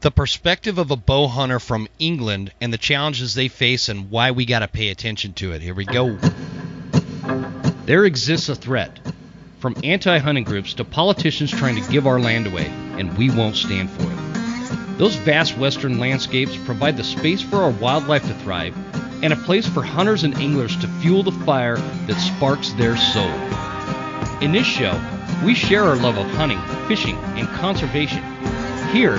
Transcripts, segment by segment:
the perspective of a bow hunter from England and the challenges they face and why we got to pay attention to it. Here we go. There exists a threat from anti hunting groups to politicians trying to give our land away, and we won't stand for it. Those vast western landscapes provide the space for our wildlife to thrive and a place for hunters and anglers to fuel the fire that sparks their soul. In this show, we share our love of hunting, fishing, and conservation. Here,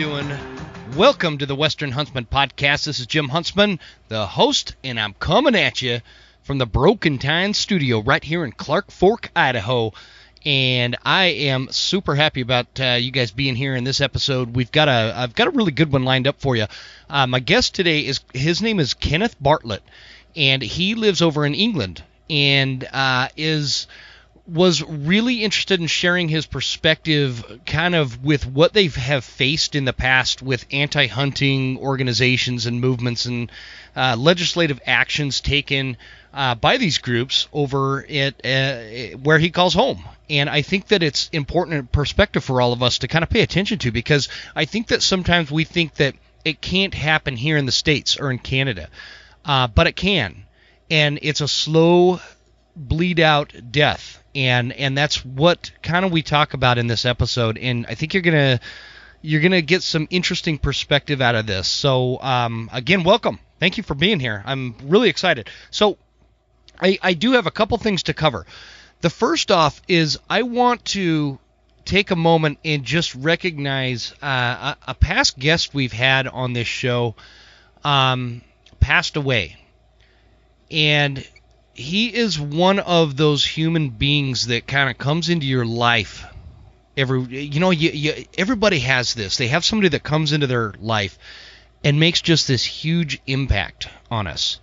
Doing? Welcome to the Western Huntsman Podcast. This is Jim Huntsman, the host, and I'm coming at you from the Broken Tine Studio right here in Clark Fork, Idaho. And I am super happy about uh, you guys being here in this episode. We've got a I've got a really good one lined up for you. Uh, my guest today is his name is Kenneth Bartlett, and he lives over in England and uh, is was really interested in sharing his perspective kind of with what they have faced in the past with anti-hunting organizations and movements and uh, legislative actions taken uh, by these groups over it uh, where he calls home. And I think that it's important perspective for all of us to kind of pay attention to because I think that sometimes we think that it can't happen here in the states or in Canada, uh, but it can, and it's a slow bleed out death and and that's what kind of we talk about in this episode and i think you're gonna you're gonna get some interesting perspective out of this. So um, again welcome. Thank you for being here. I'm really excited. So I, I do have a couple things to cover. The first off is i want to take a moment and just recognize uh, a, a, past guest we've had on this show um, passed away. And he is one of those human beings that kind of comes into your life every you know you, you, everybody has this. They have somebody that comes into their life and makes just this huge impact on us.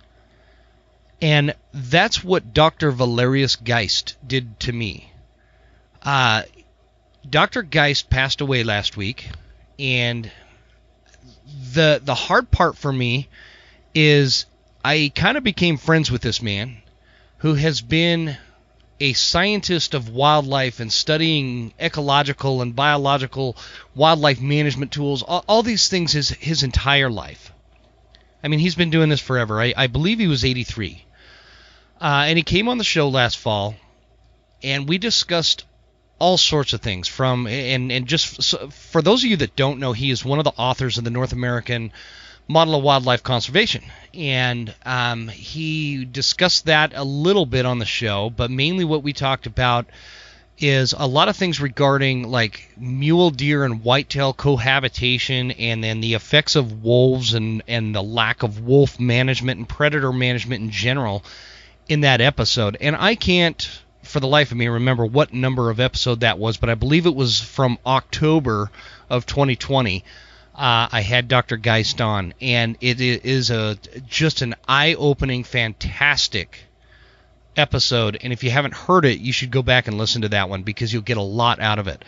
And that's what dr valerius geist did to me. Uh, dr geist passed away last week and the the hard part for me is i kind of became friends with this man who has been a scientist of wildlife and studying ecological and biological wildlife management tools, all, all these things his, his entire life. I mean, he's been doing this forever. I, I believe he was 83. Uh, and he came on the show last fall, and we discussed all sorts of things from and and just so, for those of you that don't know, he is one of the authors of the North American model of wildlife conservation. And um, he discussed that a little bit on the show, but mainly what we talked about is a lot of things regarding like mule deer and whitetail cohabitation and then the effects of wolves and, and the lack of wolf management and predator management in general in that episode. And I can't for the life of me remember what number of episode that was, but I believe it was from October of 2020 uh, I had Dr. Geist on, and it is a just an eye-opening, fantastic episode. And if you haven't heard it, you should go back and listen to that one because you'll get a lot out of it.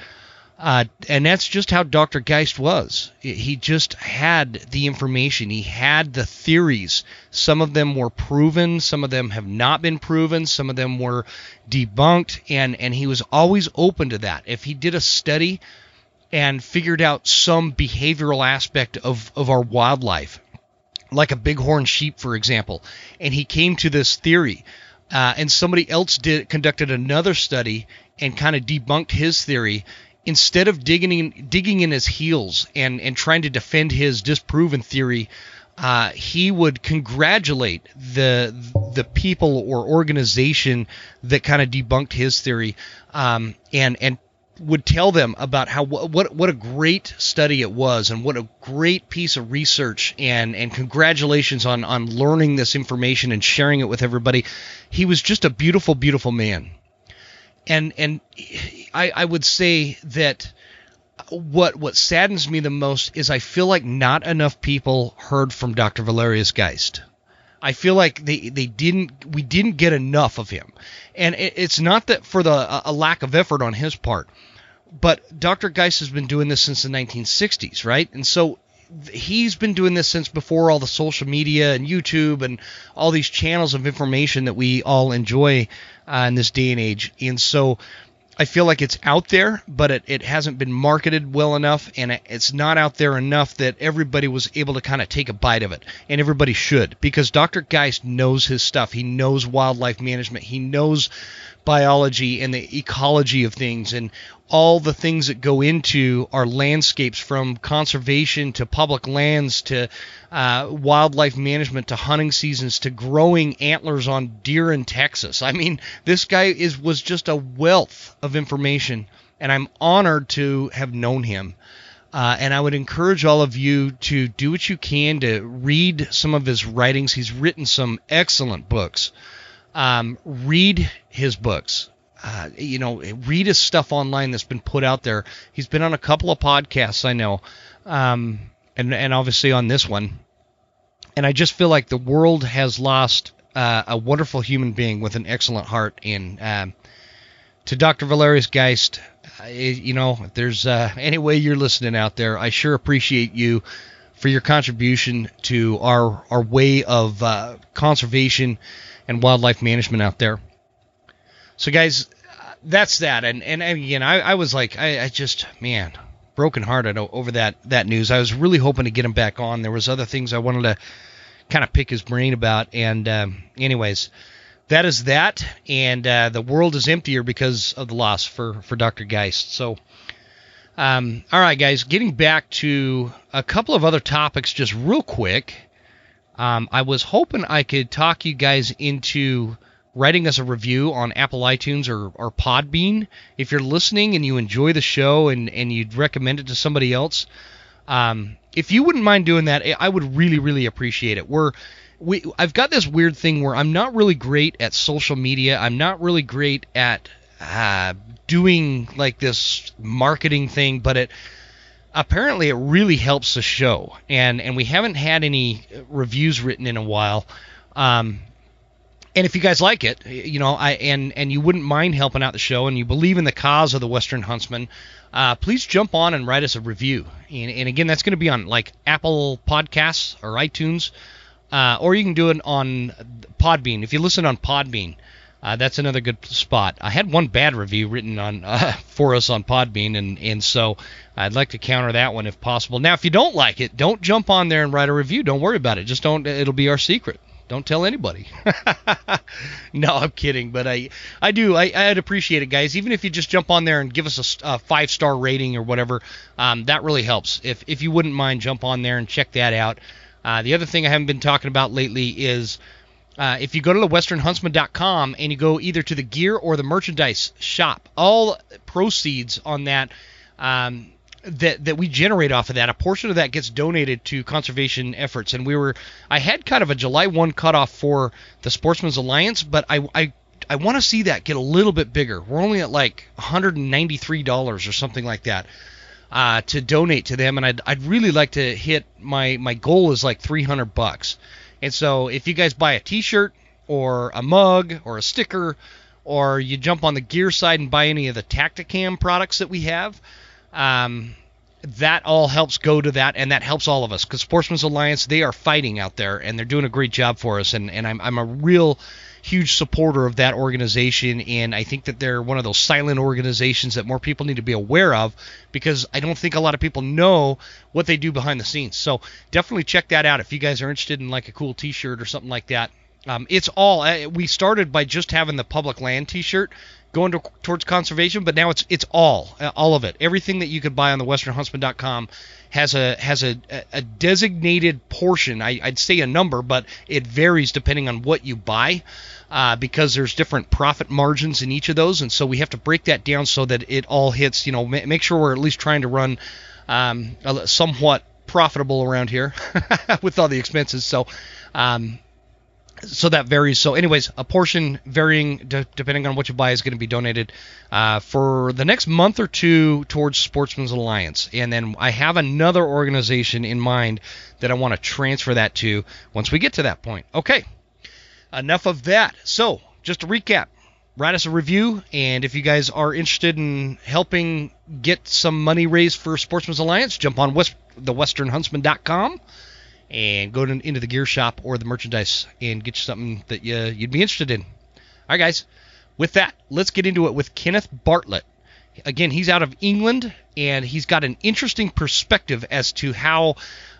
Uh, and that's just how Dr. Geist was. He just had the information. He had the theories. Some of them were proven. Some of them have not been proven. Some of them were debunked. And, and he was always open to that. If he did a study and figured out some behavioral aspect of, of our wildlife, like a bighorn sheep, for example. And he came to this theory. Uh, and somebody else did conducted another study and kind of debunked his theory instead of digging in, digging in his heels and, and trying to defend his disproven theory, uh, he would congratulate the the people or organization that kind of debunked his theory, um, and and would tell them about how what what a great study it was and what a great piece of research and and congratulations on on learning this information and sharing it with everybody. He was just a beautiful beautiful man. And and I I would say that what what saddens me the most is I feel like not enough people heard from Dr. Valerius Geist. I feel like they, they didn't we didn't get enough of him, and it, it's not that for the a lack of effort on his part, but Dr. Geist has been doing this since the 1960s, right? And so he's been doing this since before all the social media and YouTube and all these channels of information that we all enjoy uh, in this day and age. And so I feel like it's out there, but it, it hasn't been marketed well enough, and it's not out there enough that everybody was able to kind of take a bite of it. And everybody should, because Dr. Geist knows his stuff. He knows wildlife management. He knows biology and the ecology of things and all the things that go into our landscapes from conservation to public lands to uh, wildlife management to hunting seasons to growing antlers on deer in Texas. I mean, this guy is was just a wealth of information, and I'm honored to have known him. Uh, and I would encourage all of you to do what you can to read some of his writings. He's written some excellent books. Um, read his books. Uh, you know, read his stuff online that's been put out there. He's been on a couple of podcasts, I know, um, and and obviously on this one. And I just feel like the world has lost uh, a wonderful human being with an excellent heart. And um, to Dr. Valerius Geist, uh, you know, if there's uh, any way you're listening out there, I sure appreciate you for your contribution to our our way of uh, conservation and wildlife management out there. So, guys, that's that. And and again, I, I was like, I, I just man, brokenhearted over that that news. I was really hoping to get him back on. There was other things I wanted to kind of pick his brain about. And um, anyways, that is that. And uh, the world is emptier because of the loss for for Dr. Geist. So. Um, all right, guys, getting back to a couple of other topics just real quick. Um, I was hoping I could talk you guys into writing us a review on Apple iTunes or, or Podbean. If you're listening and you enjoy the show and, and you'd recommend it to somebody else, um, if you wouldn't mind doing that, I would really, really appreciate it. We're we I've got this weird thing where I'm not really great at social media. I'm not really great at uh, doing like this marketing thing, but it apparently it really helps the show. And and we haven't had any reviews written in a while. Um, and if you guys like it, you know, I and and you wouldn't mind helping out the show, and you believe in the cause of the Western Huntsman, uh, please jump on and write us a review. And, and again, that's going to be on like Apple Podcasts or iTunes, uh, or you can do it on Podbean. If you listen on Podbean, uh, that's another good spot. I had one bad review written on uh, for us on Podbean, and and so I'd like to counter that one if possible. Now, if you don't like it, don't jump on there and write a review. Don't worry about it. Just don't. It'll be our secret. Don't tell anybody. no, I'm kidding, but I I do I, I'd appreciate it, guys. Even if you just jump on there and give us a, a five star rating or whatever, um, that really helps. If if you wouldn't mind, jump on there and check that out. Uh, the other thing I haven't been talking about lately is uh, if you go to the westernhuntsman.com and you go either to the gear or the merchandise shop, all proceeds on that um, that that we generate off of that, a portion of that gets donated to conservation efforts. And we were, I had kind of a July 1 cutoff for the Sportsmen's Alliance, but I I I want to see that get a little bit bigger. We're only at like 193 dollars or something like that. Uh, to donate to them, and I'd, I'd really like to hit my my goal is like 300 bucks. And so if you guys buy a T-shirt or a mug or a sticker, or you jump on the gear side and buy any of the Tactacam products that we have, um, that all helps go to that, and that helps all of us because Sportsmen's Alliance they are fighting out there and they're doing a great job for us, and and I'm I'm a real huge supporter of that organization, and I think that they're one of those silent organizations that more people need to be aware of because I don't think a lot of people know what they do behind the scenes. So definitely check that out if you guys are interested in like a cool T-shirt or something like that. Um, it's all uh, we started by just having the public land T-shirt going to, towards conservation, but now it's it's all uh, all of it. Everything that you could buy on the westernhuntsman.com has a has a, a designated portion. I, would say a number, but it varies depending on what you buy. Uh, because there's different profit margins in each of those, and so we have to break that down so that it all hits. You know, make sure we're at least trying to run um, somewhat profitable around here with all the expenses. So, um, so that varies. So, anyways, a portion varying d- depending on what you buy is going to be donated uh, for the next month or two towards Sportsmen's Alliance, and then I have another organization in mind that I want to transfer that to once we get to that point. Okay, enough of that. So, just to recap, write us a review, and if you guys are interested in helping get some money raised for Sportsmen's Alliance, jump on West, thewesternhuntsman.com and go to, into the gear shop or the merchandise and get you something that you, you'd be interested in. All right, guys. With that, let's get into it with Kenneth Bartlett. Again, he's out of England, and he's got an interesting perspective as to how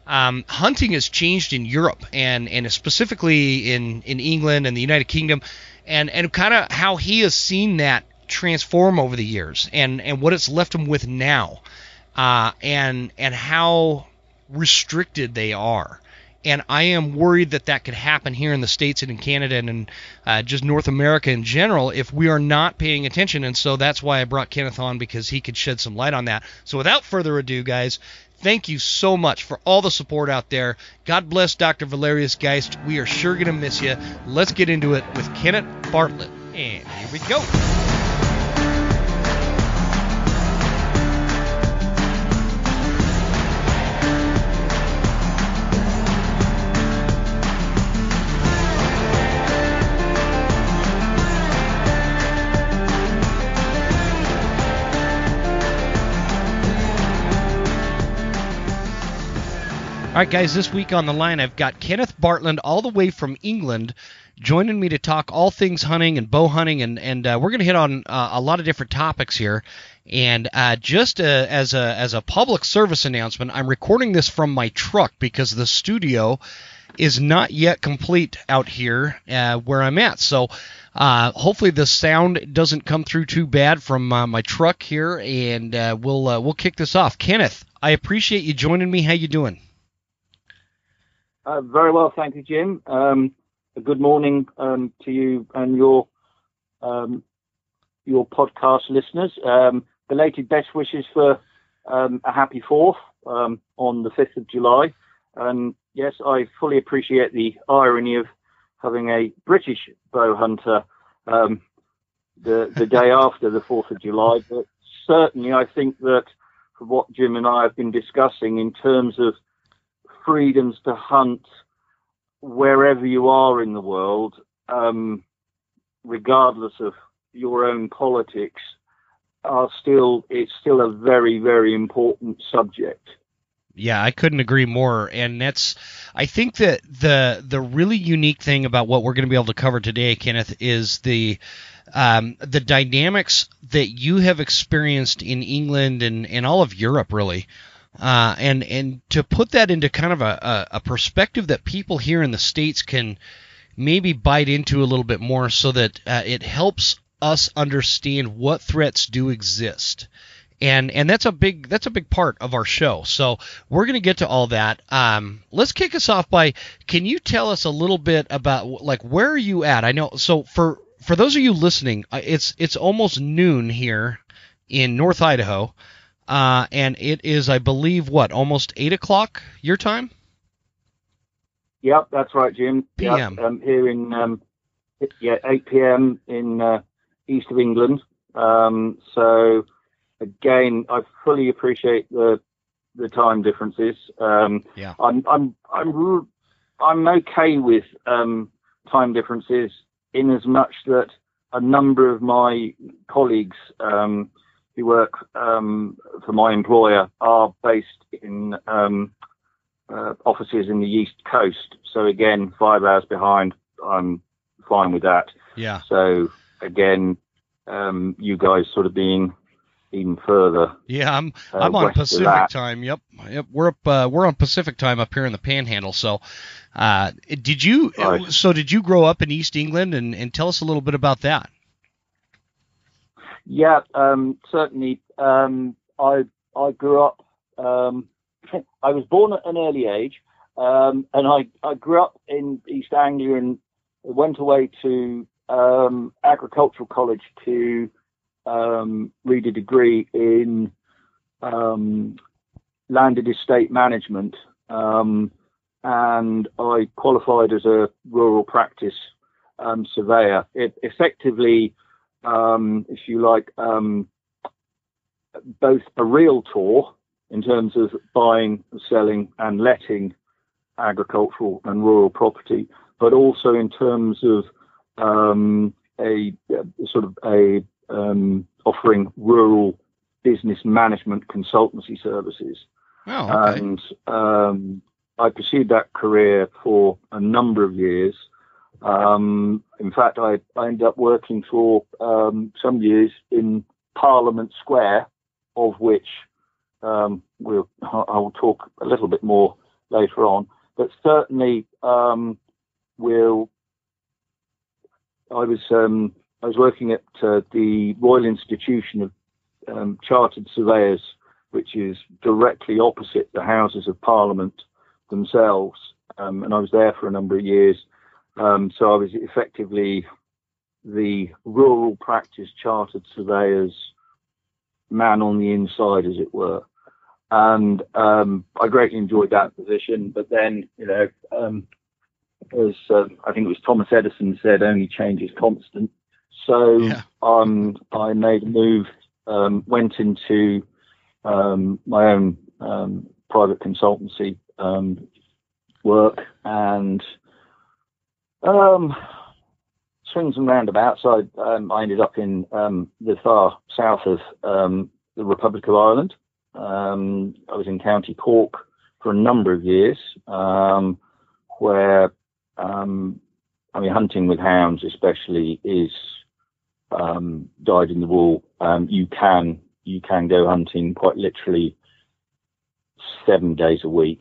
um, hunting has changed in Europe and and specifically in in England and the United Kingdom, and and kind of how he has seen that transform over the years and and what it's left him with now, uh, and and how restricted they are. And I am worried that that could happen here in the States and in Canada and in uh, just North America in general if we are not paying attention. And so that's why I brought Kenneth on because he could shed some light on that. So without further ado, guys, thank you so much for all the support out there. God bless Dr. Valerius Geist. We are sure going to miss you. Let's get into it with Kenneth Bartlett. And here we go. Right, guys, this week on the line, I've got Kenneth Bartlett all the way from England joining me to talk all things hunting and bow hunting, and, and uh, we're going to hit on uh, a lot of different topics here. And uh, just uh, as a as a public service announcement, I'm recording this from my truck because the studio is not yet complete out here uh, where I'm at. So uh, hopefully the sound doesn't come through too bad from my truck here, and we'll we'll kick this off. Kenneth, I appreciate you joining me. How you doing? Uh, very well, thank you, Jim. Um, a good morning um, to you and your um, your podcast listeners. Um, belated best wishes for um, a happy Fourth um, on the fifth of July. And yes, I fully appreciate the irony of having a British bow hunter the the day after the Fourth of July. But certainly, I think that from what Jim and I have been discussing in terms of freedoms to hunt wherever you are in the world, um, regardless of your own politics, are still it's still a very very important subject. Yeah, I couldn't agree more. And that's I think that the the really unique thing about what we're going to be able to cover today, Kenneth, is the um, the dynamics that you have experienced in England and, and all of Europe, really, uh, and and to put that into kind of a, a, perspective that people here in the states can maybe bite into a little bit more, so that uh, it helps us understand what threats do exist. And and that's a big that's a big part of our show. So we're going to get to all that. Um, let's kick us off by can you tell us a little bit about like where are you at? I know so for for those of you listening, uh, it's it's almost noon here in North Idaho. Uh, and it is, I believe, what almost eight o'clock your time. Yep, that's right, Jim. PM. Yep, um, here in um, yeah, eight p.m. in uh, east of England. Um, so again, I fully appreciate the the time differences. Um, yeah, I'm I'm I'm I'm okay with um, time differences in as much that a number of my colleagues um, who work um, for my employer are based in um, uh, offices in the East Coast. So again, five hours behind. I'm fine with that. Yeah. So again, um, you guys sort of being even further. Yeah, I'm uh, I'm on Pacific time. Yep, yep. We're up uh, we're on Pacific time up here in the Panhandle. So, uh, did you right. so did you grow up in East England and and tell us a little bit about that? Yeah, um, certainly. Um, I I grew up. Um, I was born at an early age, um, and I, I grew up in East Anglia and went away to um, agricultural college to um, read a degree in landed estate management. and I qualified as a rural practice surveyor. It effectively, um, if you like, um, both a realtor in terms of buying, selling, and letting agricultural and rural property, but also in terms of um, a, a, sort of a um, offering rural business management consultancy services. Oh, okay. And um, I pursued that career for a number of years. Um, in fact, I, I ended up working for um, some years in Parliament Square, of which um, we'll, I will talk a little bit more later on. But certainly, um, we'll. I was um, I was working at uh, the Royal Institution of um, Chartered Surveyors, which is directly opposite the Houses of Parliament themselves, and I was there for a number of years. Um, so I was effectively the rural practice chartered surveyors man on the inside, as it were. And um, I greatly enjoyed that position. But then, you know, um, as uh, I think it was Thomas Edison said, only change is constant. So Yeah. um, I made a move, um, went into um, my own um, private consultancy um, work and um, swings and roundabouts. I, um, I ended up in um, the far south of um, the Republic of Ireland. Um, I was in County Cork for a number of years, um, where um, I mean, hunting with hounds, especially, is um, dyed in the wool. Um, you can you can go hunting quite literally seven days a week.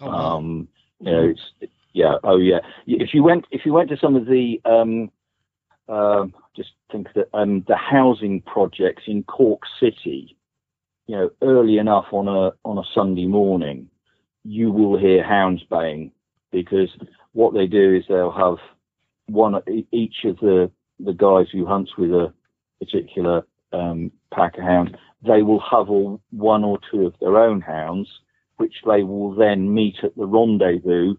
Oh, wow. Um, you know, it's yeah, oh yeah. If you went if you went to some of the um, um just think that um, the housing projects in Cork City, you know, early enough on a on a Sunday morning, you will hear hounds baying because what they do is they'll have one each of the the guys who hunts with a particular um, pack of hounds, they will all, one or two of their own hounds, which they will then meet at the rendezvous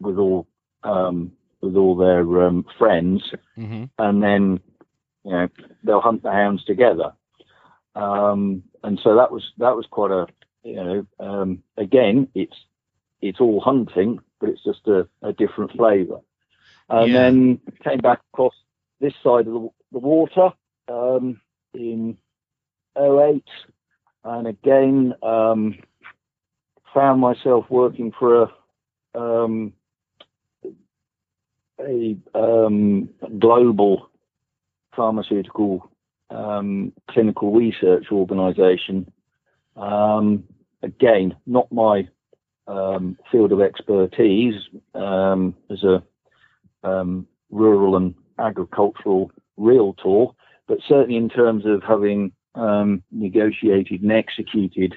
with all um, with all their um, friends, hmm and then you know they'll hunt the hounds together. Um, and so that was that was quite a you know um, again it's it's all hunting, but it's just a, a different flavour. And Yeah. then came back across this side of the, the water um, in 08, and again um, found myself working for a um, a um, global pharmaceutical um, clinical research organisation. Um, again, not my um, field of expertise um, as a rural and agricultural realtor, but certainly in terms of having negotiated and executed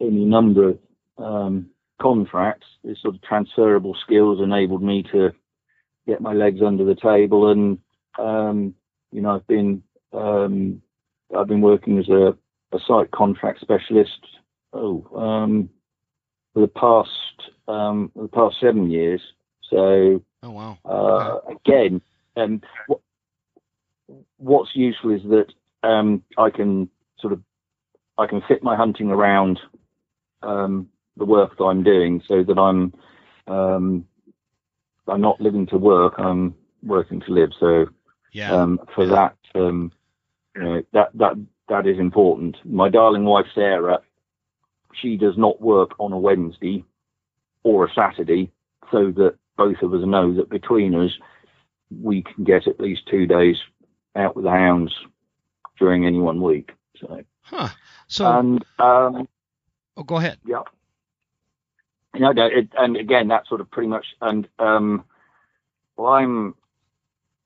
any number of um, contracts, this sort of transferable skills enabled me to get my legs under the table, and um, you know I've been um, I've been working as a, a site contract specialist. Oh, um, for the past um, for the past seven years. So Oh wow. uh, again, um, what, what's useful is that um, I can sort of I can fit my hunting around um, the work that I'm doing, so that I'm um, I'm not living to work. I'm working to live. So Yeah. um, for that, um, you know, that that that is important. My darling wife Sarah, she does not work on a Wednesday or a Saturday, so that both of us know that between us, we can get at least two days out with the hounds during any one week. So, huh. So and um, oh, go ahead. yeah. No, no, it, and again, that's sort of pretty much. And um, well, I'm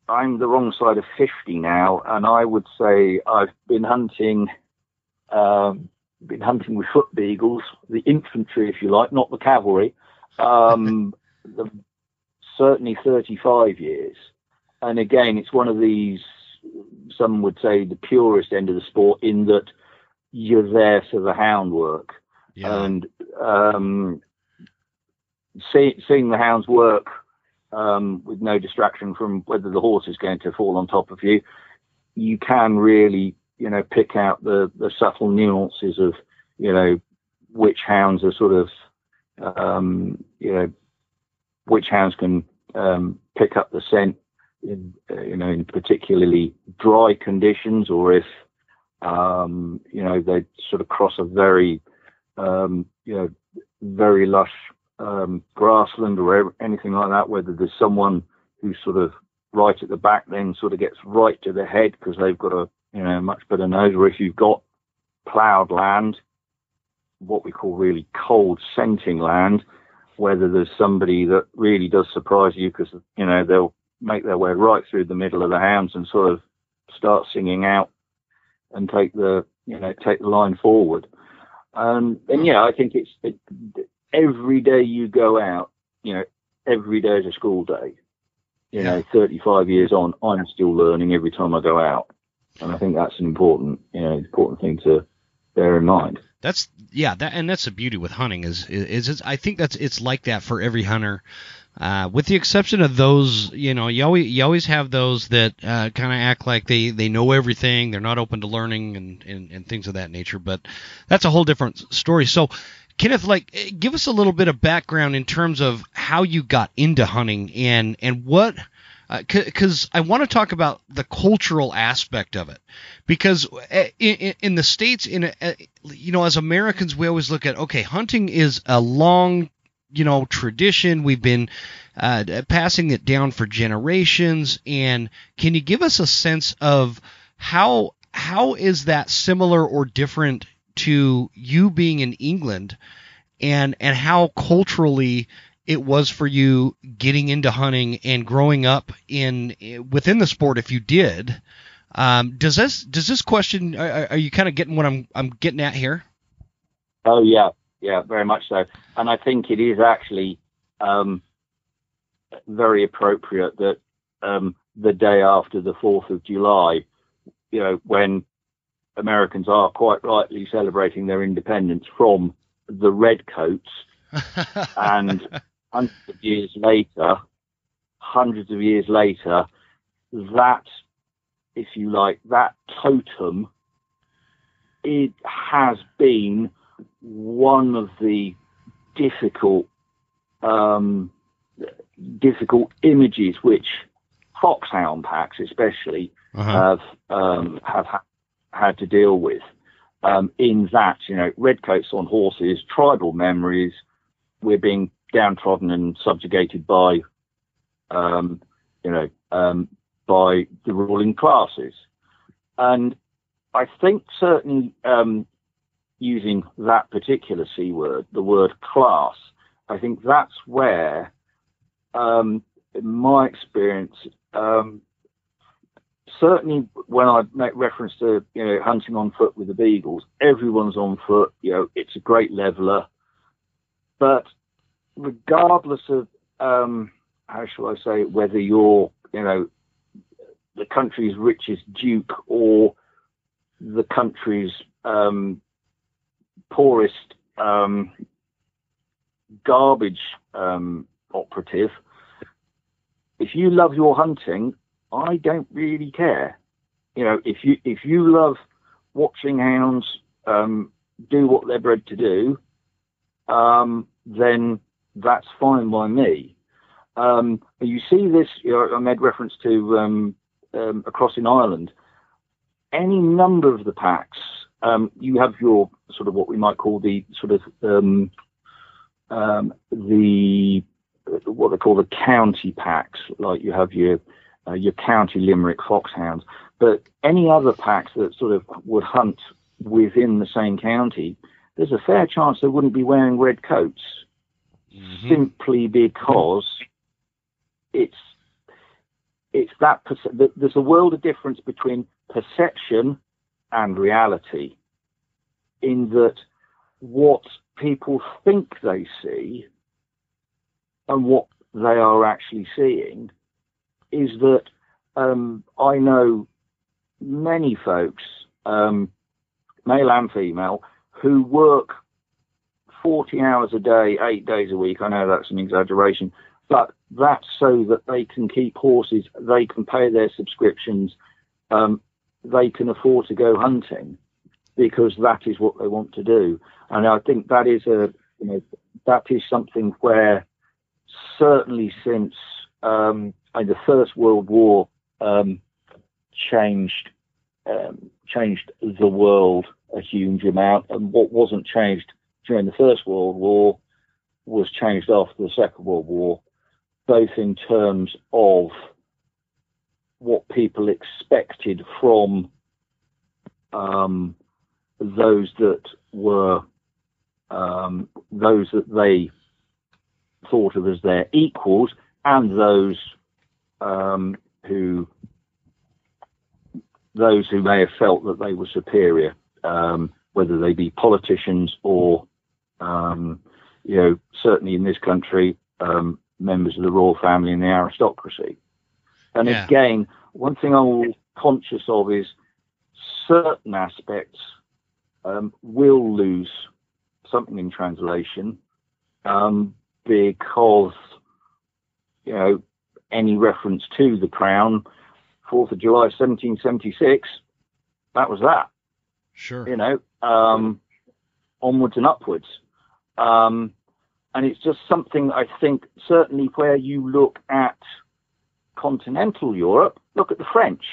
I'm the wrong side of fifty now, and I would say I've been hunting, um, been hunting with foot beagles, the infantry, if you like, not the cavalry. Um, the, certainly thirty-five years, and again, it's one of these. Some would say the purest end of the sport, in that you're there for the hound work Yeah. and um, see, seeing the hounds work um, with no distraction from whether the horse is going to fall on top of you, you can really, you know, pick out the, the subtle nuances of, you know, which hounds are sort of, um, you know, which hounds can um, pick up the scent in, uh, you know, in particularly dry conditions, or if, um, you know, they sort of cross a very, um, you know, very lush um, grassland or anything like that, whether there's someone who's sort of right at the back then sort of gets right to the head because they've got a you know much better nose, or if you've got ploughed land, what we call really cold scenting land, whether there's somebody that really does surprise you because you know they'll make their way right through the middle of the hounds and sort of start singing out and take the you know take the line forward. Um, and yeah, I think it's it, every day you go out, you know, every day is a school day. You yeah. know, 35 years on, I'm still learning every time I go out, and I think that's an important, you know, important thing to bear in mind. That's yeah, that and that's the beauty with hunting is is, is I think that's it's like that for every hunter. Uh, with the exception of those, you know, you always you always have those that uh, kind of act like they, they know everything. They're not open to learning and, and, and things of that nature. But that's a whole different story. So, Kenneth, like, eh, give us a little bit of background in terms of how you got into hunting and and what, because uh, I want to talk about the cultural aspect of it, because eh, in, in the states, in eh, you know, as Americans, we always look at okay, hunting is a long, you know, tradition. We've been uh, passing it down for generations, and can you give us a sense of how how is that similar or different to you being in England and and how culturally it was for you getting into hunting and growing up in within the sport if you did. Um, does this does this question are, are you kind of getting what I'm I'm getting at here? Oh yeah, yeah, very much so. And I think it is actually um, very appropriate that um, the day after the Fourth of July, you know, when Americans are quite rightly celebrating their independence from the redcoats, and hundreds of years later, hundreds of years later, that, if you like, that totem, it has been one of the difficult, um, difficult images which foxhound packs, especially, uh-huh. have um, have had to deal with. Um, in that, you know, redcoats on horses, tribal memories, we're being downtrodden and subjugated by, um, you know, um, by the ruling classes. And I think certainly um, using that particular C word, the word class, I think that's where, um, in my experience, um, certainly when I make reference to you know hunting on foot with the beagles, everyone's on foot. You know, it's a great leveler, but regardless of um, how shall I say whether you're you know the country's richest duke or the country's um, poorest um, garbage um, operative, if you love your hunting, I don't really care. You know, if you if you love watching hounds um, do what they're bred to do, um, then that's fine by me. Um, you see this, you know, I made reference to um, um, across in Ireland. Any number of the packs, um, you have your sort of what we might call the sort of the what they call the county packs, like you have your uh, your county Limerick foxhounds, but any other packs that sort of would hunt within the same county, there's a fair chance they wouldn't be wearing red coats mm-hmm. simply because it's it's that perce- there's a world of difference between perception and reality in that what people think they see and what they are actually seeing is that um, I know many folks, um, male and female, who work 40 hours a day, eight days a week. I know that's an exaggeration, but that's so that they can keep horses, they can pay their subscriptions, um, they can afford to go hunting because that is what they want to do. And I think that is a, you know, that is something where certainly since um, the First World War um, changed um, changed the world a huge amount, and what wasn't changed during the First World War was changed after the Second World War, both in terms of what people expected from um, those that were um, those that they thought of as their equals and those um, who those who may have felt that they were superior, um, whether they be politicians or um, you know certainly in this country um, members of the royal family and the aristocracy. And yeah. again, one thing I'm conscious of is certain aspects um, will lose something in translation um, because you know any reference to the crown, Fourth of July, 1776, that was that. Sure. You know, um, onwards and upwards. Um, and it's just something I think certainly where you look at continental Europe, look at the French.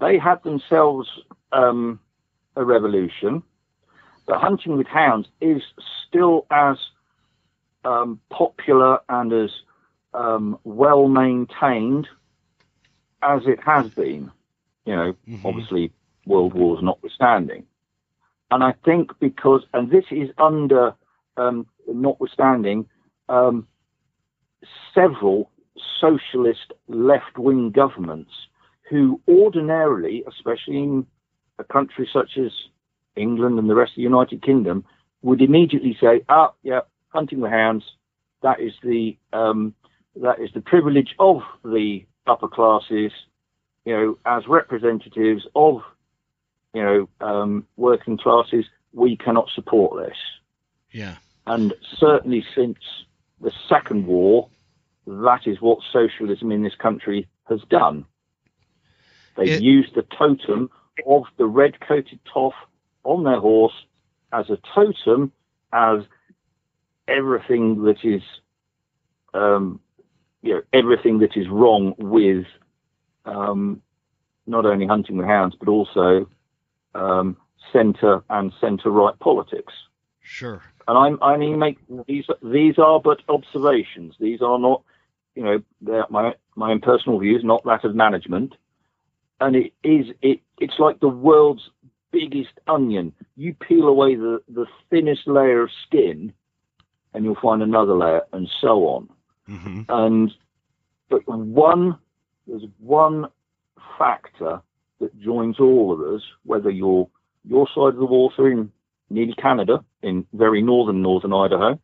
They had themselves um, a revolution but hunting with hounds is still as um, popular and as um, well maintained as it has been. You know, mm-hmm. obviously, world wars notwithstanding. And I think because, and this is under, um, notwithstanding, um, several socialist left wing governments who ordinarily, especially in a country such as England and the rest of the United Kingdom would immediately say, "Ah, yeah, hunting the hounds. That is the um, that is the privilege of the upper classes, you know, as representatives of you know um, working classes. We cannot support this." Yeah. And certainly since the Second War, that is what socialism in this country has done. They've it... used the totem of the red-coated toff on their horse as a totem, as everything that is, um, you know, everything that is wrong with um, not only hunting with hounds, but also um, centre and centre right politics. Sure. And I'm, I mean, make these these are but observations. These are not, you know, my my own personal views, not that of management. And it is it it's like the world's biggest onion. You peel away the, the thinnest layer of skin, and you'll find another layer, and so on. Mm-hmm. And but one there's one factor that joins all of us, whether you're your side of the water in nearly Canada, in very northern northern Idaho,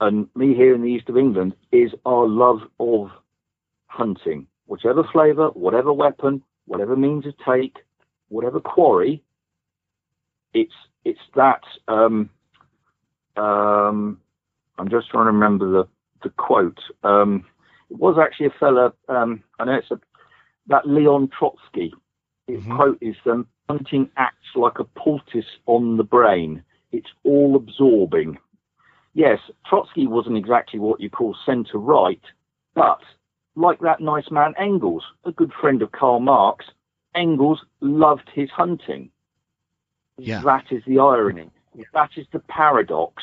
and me here in the east of England, is our love of hunting. Whichever flavour, whatever weapon, whatever means of take, whatever quarry, it's it's that. Um, um, I'm just trying to remember the the quote. Um, it was actually a fella. Um, I know it's a that Leon Trotsky. His mm-hmm. quote is um, "Hunting acts like a poultice on the brain. It's all absorbing." Yes, Trotsky wasn't exactly what you call centre right, but like that nice man Engels, a good friend of Karl Marx, Engels loved his hunting. Yeah. That is the irony. That is the paradox.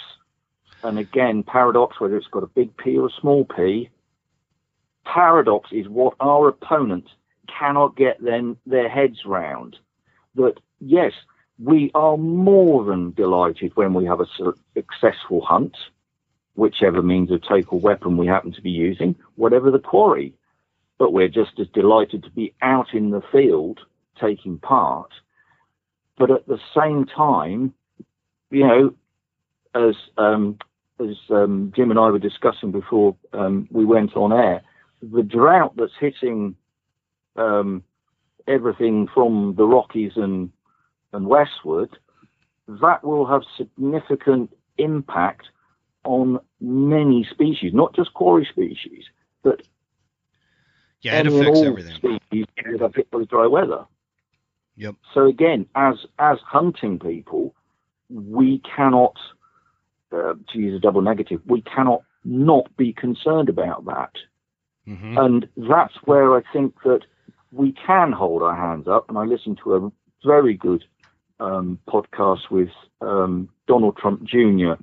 And again, paradox, whether it's got a big P or a small p, paradox is what our opponents cannot get them, their heads round. That, yes, we are more than delighted when we have a successful hunt, whichever means of take or weapon we happen to be using, whatever the quarry. But we're just as delighted to be out in the field taking part but at the same time, you know, as um, as um, Jim and I were discussing before um, we went on air, the drought that's hitting um, everything from the Rockies and and westward, that will have significant impact on many species, not just quarry species, but yeah, it affects all everything. species that are hit by dry weather. Yep. So again, as as hunting people, we cannot, uh, to use a double negative, we cannot not be concerned about that. Mm-hmm. And that's where I think that we can hold our hands up. And I listened to a very good um, podcast with um, Donald Trump Jr.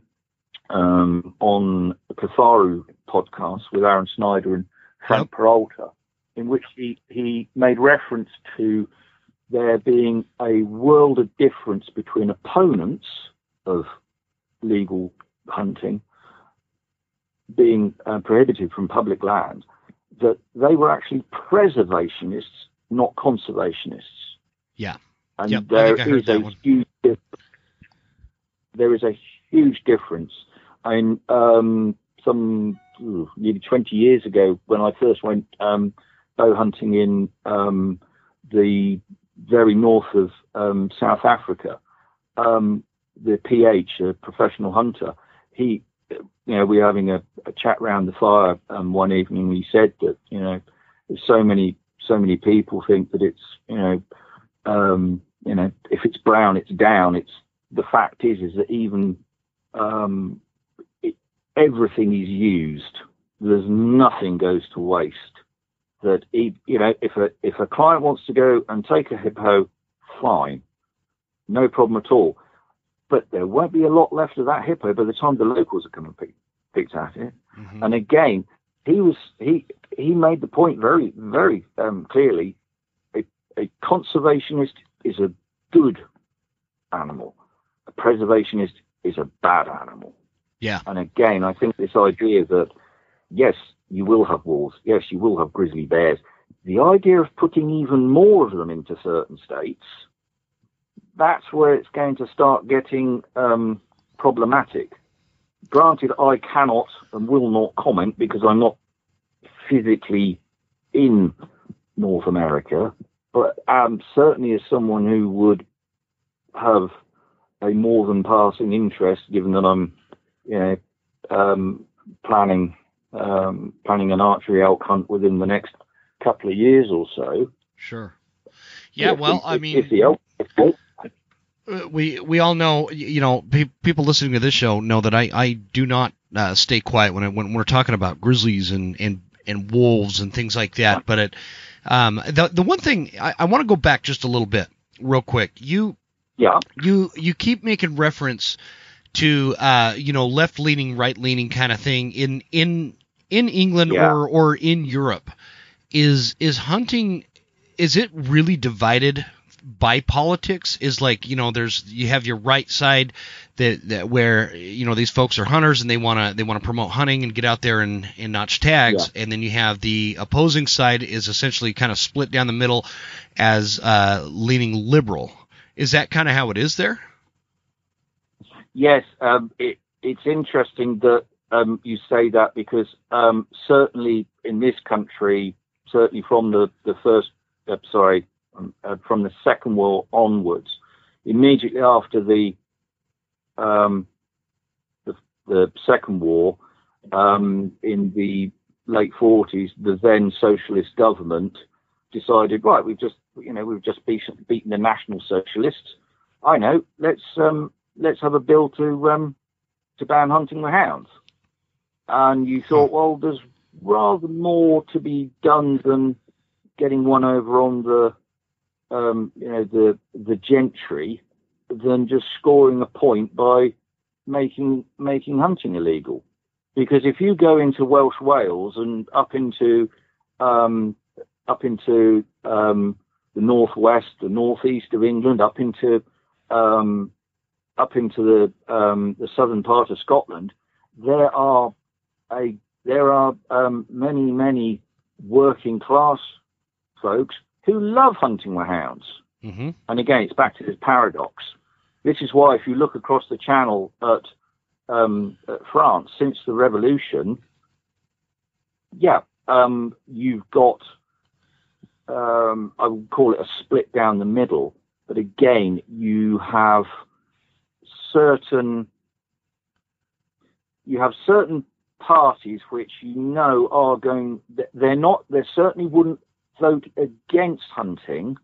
Um, on the Kifaru podcast with Aaron Snyder and Frank Yep. Peralta, in which he, he made reference to there being a world of difference between opponents of legal hunting being uh, prohibited from public land, that they were actually preservationists, not conservationists. Yeah. And Yep, there is a one. huge difference. There is a huge difference. I mean, um, some ooh, nearly 20 years ago, when I first went um, bow hunting in um, the very north of um, South Africa, um, the PH, a professional hunter, he, you know, we were having a, a chat round the fire um, one evening. He said that, you know, so many, so many people think that it's, you know, um, you know, if it's brown, it's down. It's the fact is, is that even um, it, everything is used. There's nothing goes to waste. That you know, if a if a client wants to go and take a hippo, fine, no problem at all. But there won't be a lot left of that hippo by the time the locals are coming pick, picked at it. Mhm. And again, he was he he made the point very very um, clearly. A, a conservationist is a good animal. A preservationist is a bad animal. Yeah. And again, I think this idea that yes, you will have wolves, yes, you will have grizzly bears. The idea of putting even more of them into certain states, that's where it's going to start getting um, problematic. Granted, I cannot and will not comment because I'm not physically in North America, but um, certainly as someone who would have a more than passing interest, given that I'm, you know, um, planning um, planning an archery elk hunt within the next couple of years or so. Sure. Yeah. If Well, the- I mean, if the elk, if we we all know you know pe- people listening to this show know that I I do not uh, stay quiet when I, when we're talking about grizzlies and and and wolves and things like that. But it um the the one thing I, I want to go back just a little bit real quick. You yeah, you you keep making reference to uh you know left leaning right leaning kind of thing in in in England Yeah. or or in Europe is is hunting is it really divided by politics is like you know there's you have your right side that, that where you know these folks are hunters and they want to they want to promote hunting and get out there and and notch tags. And then you have the opposing side is essentially kind of split down the middle as uh leaning liberal. Is that kind of how it is there? Yes, um, it, it's interesting that um, you say that because um, certainly in this country, certainly from the the first, uh, sorry, uh, from the Second War onwards, immediately after the um, the, the Second War, um, in the late 40s, the then socialist government decided, right, we've just, you know, we've just beaten, beaten the National Socialists. I know, let's um, let's have a bill to um, to ban hunting with hounds. And you thought, well, there's rather more to be done than getting one over on the um, you know the the gentry than just scoring a point by making making hunting illegal. Because if you go into Welsh Wales and up into um, up into um, the northwest, the northeast of England, up into um, up into the um, the southern part of Scotland, there are a there are um, many many working class folks who love hunting with hounds. mm-hmm. And again, it's back to this paradox. This is why, if you look across the channel at, um, at France since the revolution, yeah, um, you've got, um, I would call it a split down the middle. But again, you have certain you have certain parties which you know are going. They're not. They certainly wouldn't vote against hunting,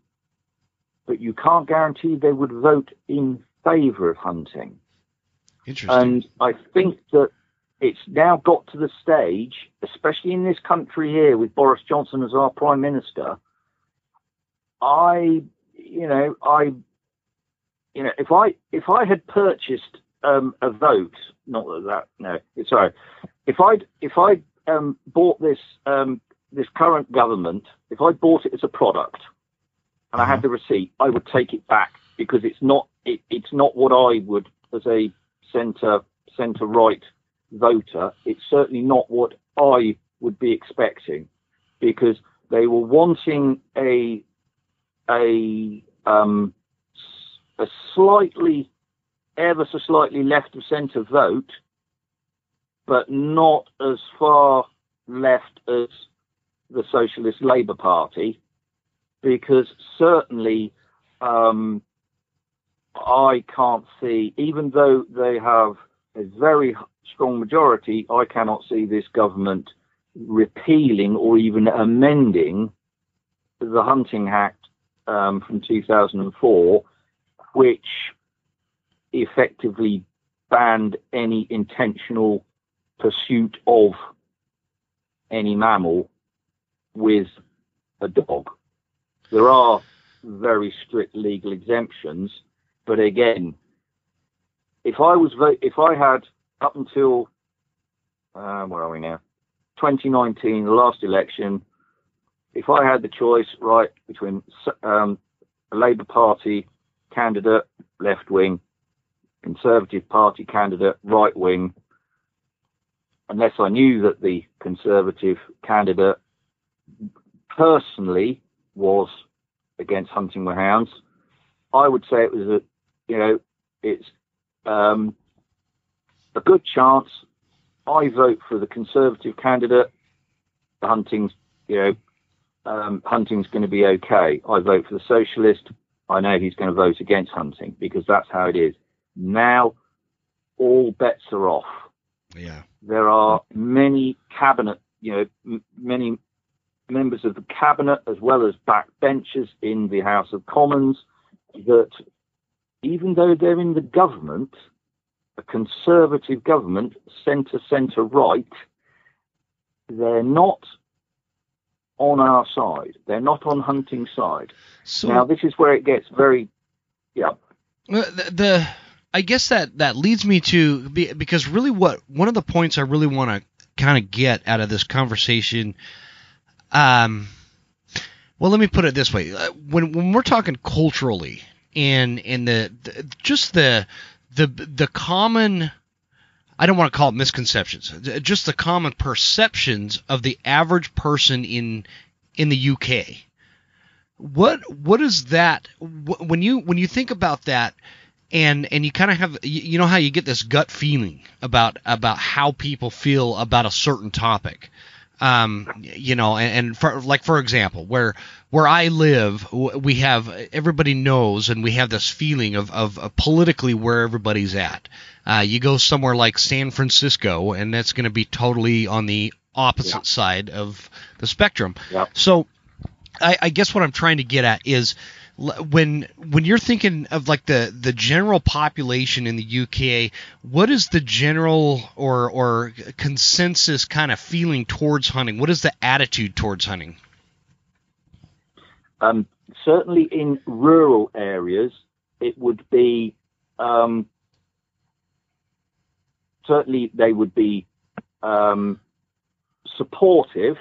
but you can't guarantee they would vote in favour of hunting. Interesting. And I think that it's now got to the stage, especially in this country here with Boris Johnson as our prime minister. I, you know, I, you know, if I if I had purchased um, a vote, not that, that no, sorry, if I'd if I um, bought this um, this current government, if I bought it as a product and I had mm-hmm. the receipt, I would take it back because it's not it, it's not what I would as a centre centre right voter. It's certainly not what I would be expecting because they were wanting a a um, a slightly ever so slightly left of centre vote, but not as far left as the Socialist Labour Party, because certainly um, I can't see, even though they have a very strong majority, I cannot see this government repealing or even amending the Hunting Act um, from 2004, which effectively banned any intentional pursuit of any mammal with a dog. There are very strict legal exemptions, but again, if I was if I had up until uh, where are we now? 2019, the last election. If I had the choice, right, between um, a Labour Party candidate, left wing, Conservative Party candidate, right wing, unless I knew that the Conservative candidate personally was against hunting with hounds, I would say it was a, you know, it's um, a good chance I vote for the Conservative candidate. The hunting's, you know, um, hunting's going to be okay. I vote for the Socialist. I know he's going to vote against hunting because that's how it is. Now, all bets are off. Yeah. There are many cabinet, you know, m- many members of the cabinet as well as backbenchers in the House of Commons that even though they're in the government, a conservative government, centre, centre right, they're not on our side. They're not on hunting side. So, now, this is where it gets very, yeah. The, the I guess that that leads me to because really what one of the points I really want to kind of get out of this conversation. Um, well, let me put it this way: uh, when when we're talking culturally and and the, the just the the the common I don't want to call it misconceptions, just the common perceptions of the average person in in the UK. What what is that when you when you think about that and and you kind of have you know how you get this gut feeling about about how people feel about a certain topic um, you know, and, and, for like for example, where where I live, we have everybody knows, and we have this feeling of of, of politically where everybody's at. Uh, you go somewhere like San Francisco, and that's going to be totally on the opposite yeah. side of the spectrum. Yeah. So, I, I guess what I'm trying to get at is when when you're thinking of like the the general population in the UK, what is the general or or consensus kind of feeling towards hunting? What is the attitude towards hunting? Um, certainly in rural areas, it would be um, certainly they would be um, supportive.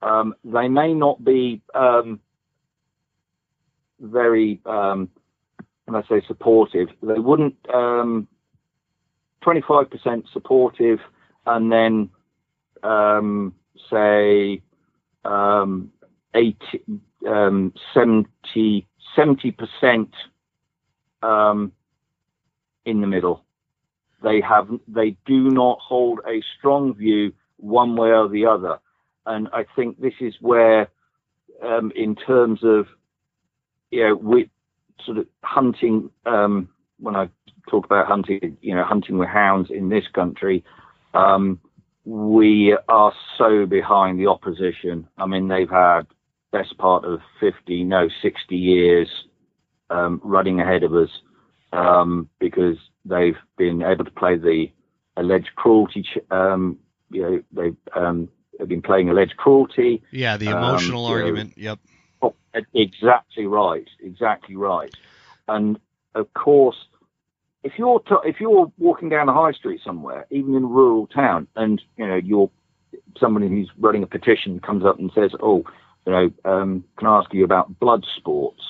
Um, they may not be um, very, um, I say supportive, they wouldn't, um, 25% supportive and then, um, say, um, 80, um, 70, 70%, um, in the middle. They have, they do not hold a strong view one way or the other. And I think this is where, um, in terms of you know, with sort of hunting um, when I talk about hunting, you know, hunting with hounds in this country, um, we are so behind the opposition. I mean, they've had best part of 50, no, 60 years um, running ahead of us um, because they've been able to play the alleged cruelty. Um, you know, they um, have been playing alleged cruelty. Yeah, the emotional um, argument. Know, yep. Exactly right. Exactly right. And of course, if you're t- if you're walking down the high street somewhere, even in a rural town, and you know you're somebody who's running a petition comes up and says, "Oh, you know, um, can I ask you about blood sports?"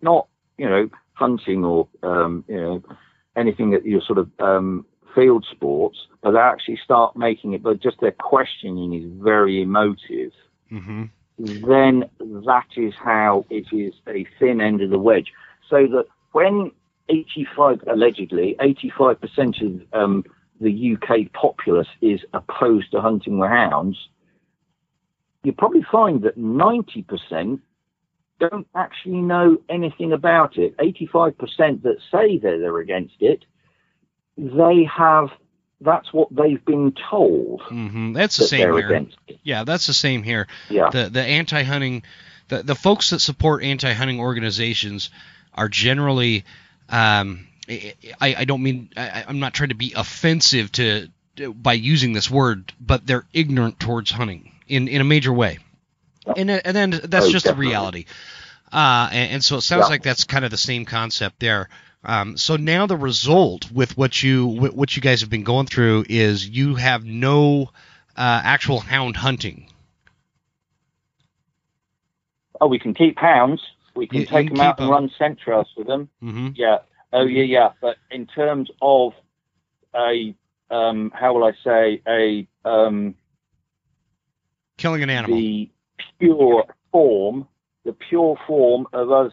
Not you know hunting or um, you know anything that you're sort of um, field sports, but they actually start making it. But just their questioning is very emotive. Mm-hmm. Then that is how it is a thin end of the wedge. So that when 85 allegedly 85% of um, the UK populace is opposed to hunting with hounds, you probably find that 90% don't actually know anything about it. 85% that say that they're against it, they have. That's what they've been told. Mm-hmm. That's the that same here. Yeah, that's the same here. Yeah. The the anti-hunting, the the folks that support anti-hunting organizations are generally. Um, I, I don't mean I, I'm not trying to be offensive to by using this word, but they're ignorant towards hunting in, in a major way. And, and then that's oh, just definitely. the reality. Uh, and, and, so it sounds yeah. like that's kind of the same concept there. Um, so now the result with what you what you guys have been going through is you have no uh, actual hound hunting. Oh, we can keep hounds. We can You- you take can them out and and 'em. run scent trails with them. Mm-hmm. Yeah. Oh, yeah, yeah. But in terms of a, um, how will I say, a um, Killing an animal. the pure form, the pure form of us,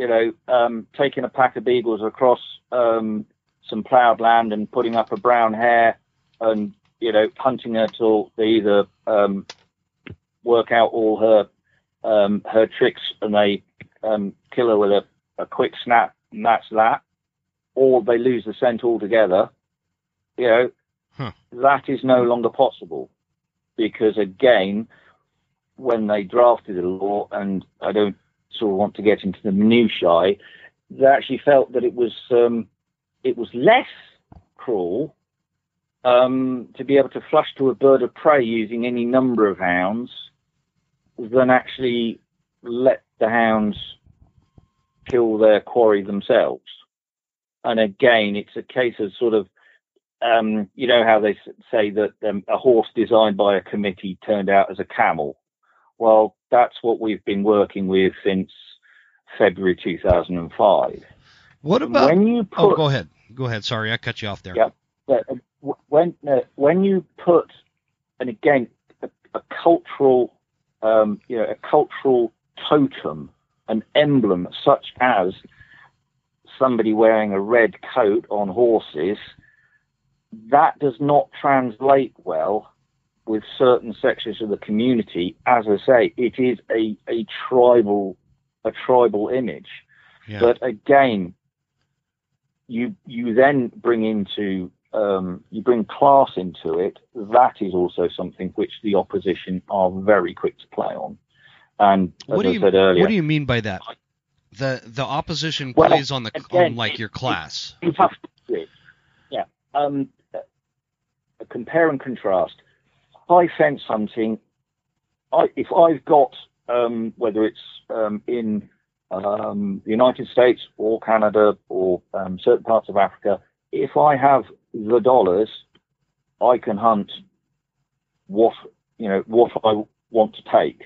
you know, um, taking a pack of beagles across um, some ploughed land and putting up a brown hare and, you know, hunting her till they either um, work out all her um, her tricks and they um, kill her with a, a quick snap and that's that, or they lose the scent altogether. You know, Huh. that is no longer possible because again, when they drafted the law, and I don't sort of want to get into the minutiae, they actually felt that it was um, it was less cruel um, to be able to flush to a bird of prey using any number of hounds than actually let the hounds kill their quarry themselves. And again, it's a case of sort of um, you know how they say that um, a horse designed by a committee turned out as a camel. Well, that's what we've been working with since February 2005. What about? when you oh, put go ahead. Go ahead. Sorry, I cut you off there. Yeah. but, uh, when uh, when you put, and again, a, a cultural, um, you know, a cultural totem, an emblem such as somebody wearing a red coat on horses, that does not translate well with certain sections of the community. As I say, it is a, a tribal a tribal image. Yeah. But again, you you then bring into um, you bring class into it. That is also something which the opposition are very quick to play on. And as what do I you said earlier, What do you mean by that? The the opposition Well, plays on the again, on like it- your class. you have to it. Yeah. Um, uh, compare and contrast. High fence hunting. I, if I've got um, whether it's um, in um, the United States or Canada or um, certain parts of Africa, if I have the dollars, I can hunt what you know what I want to take.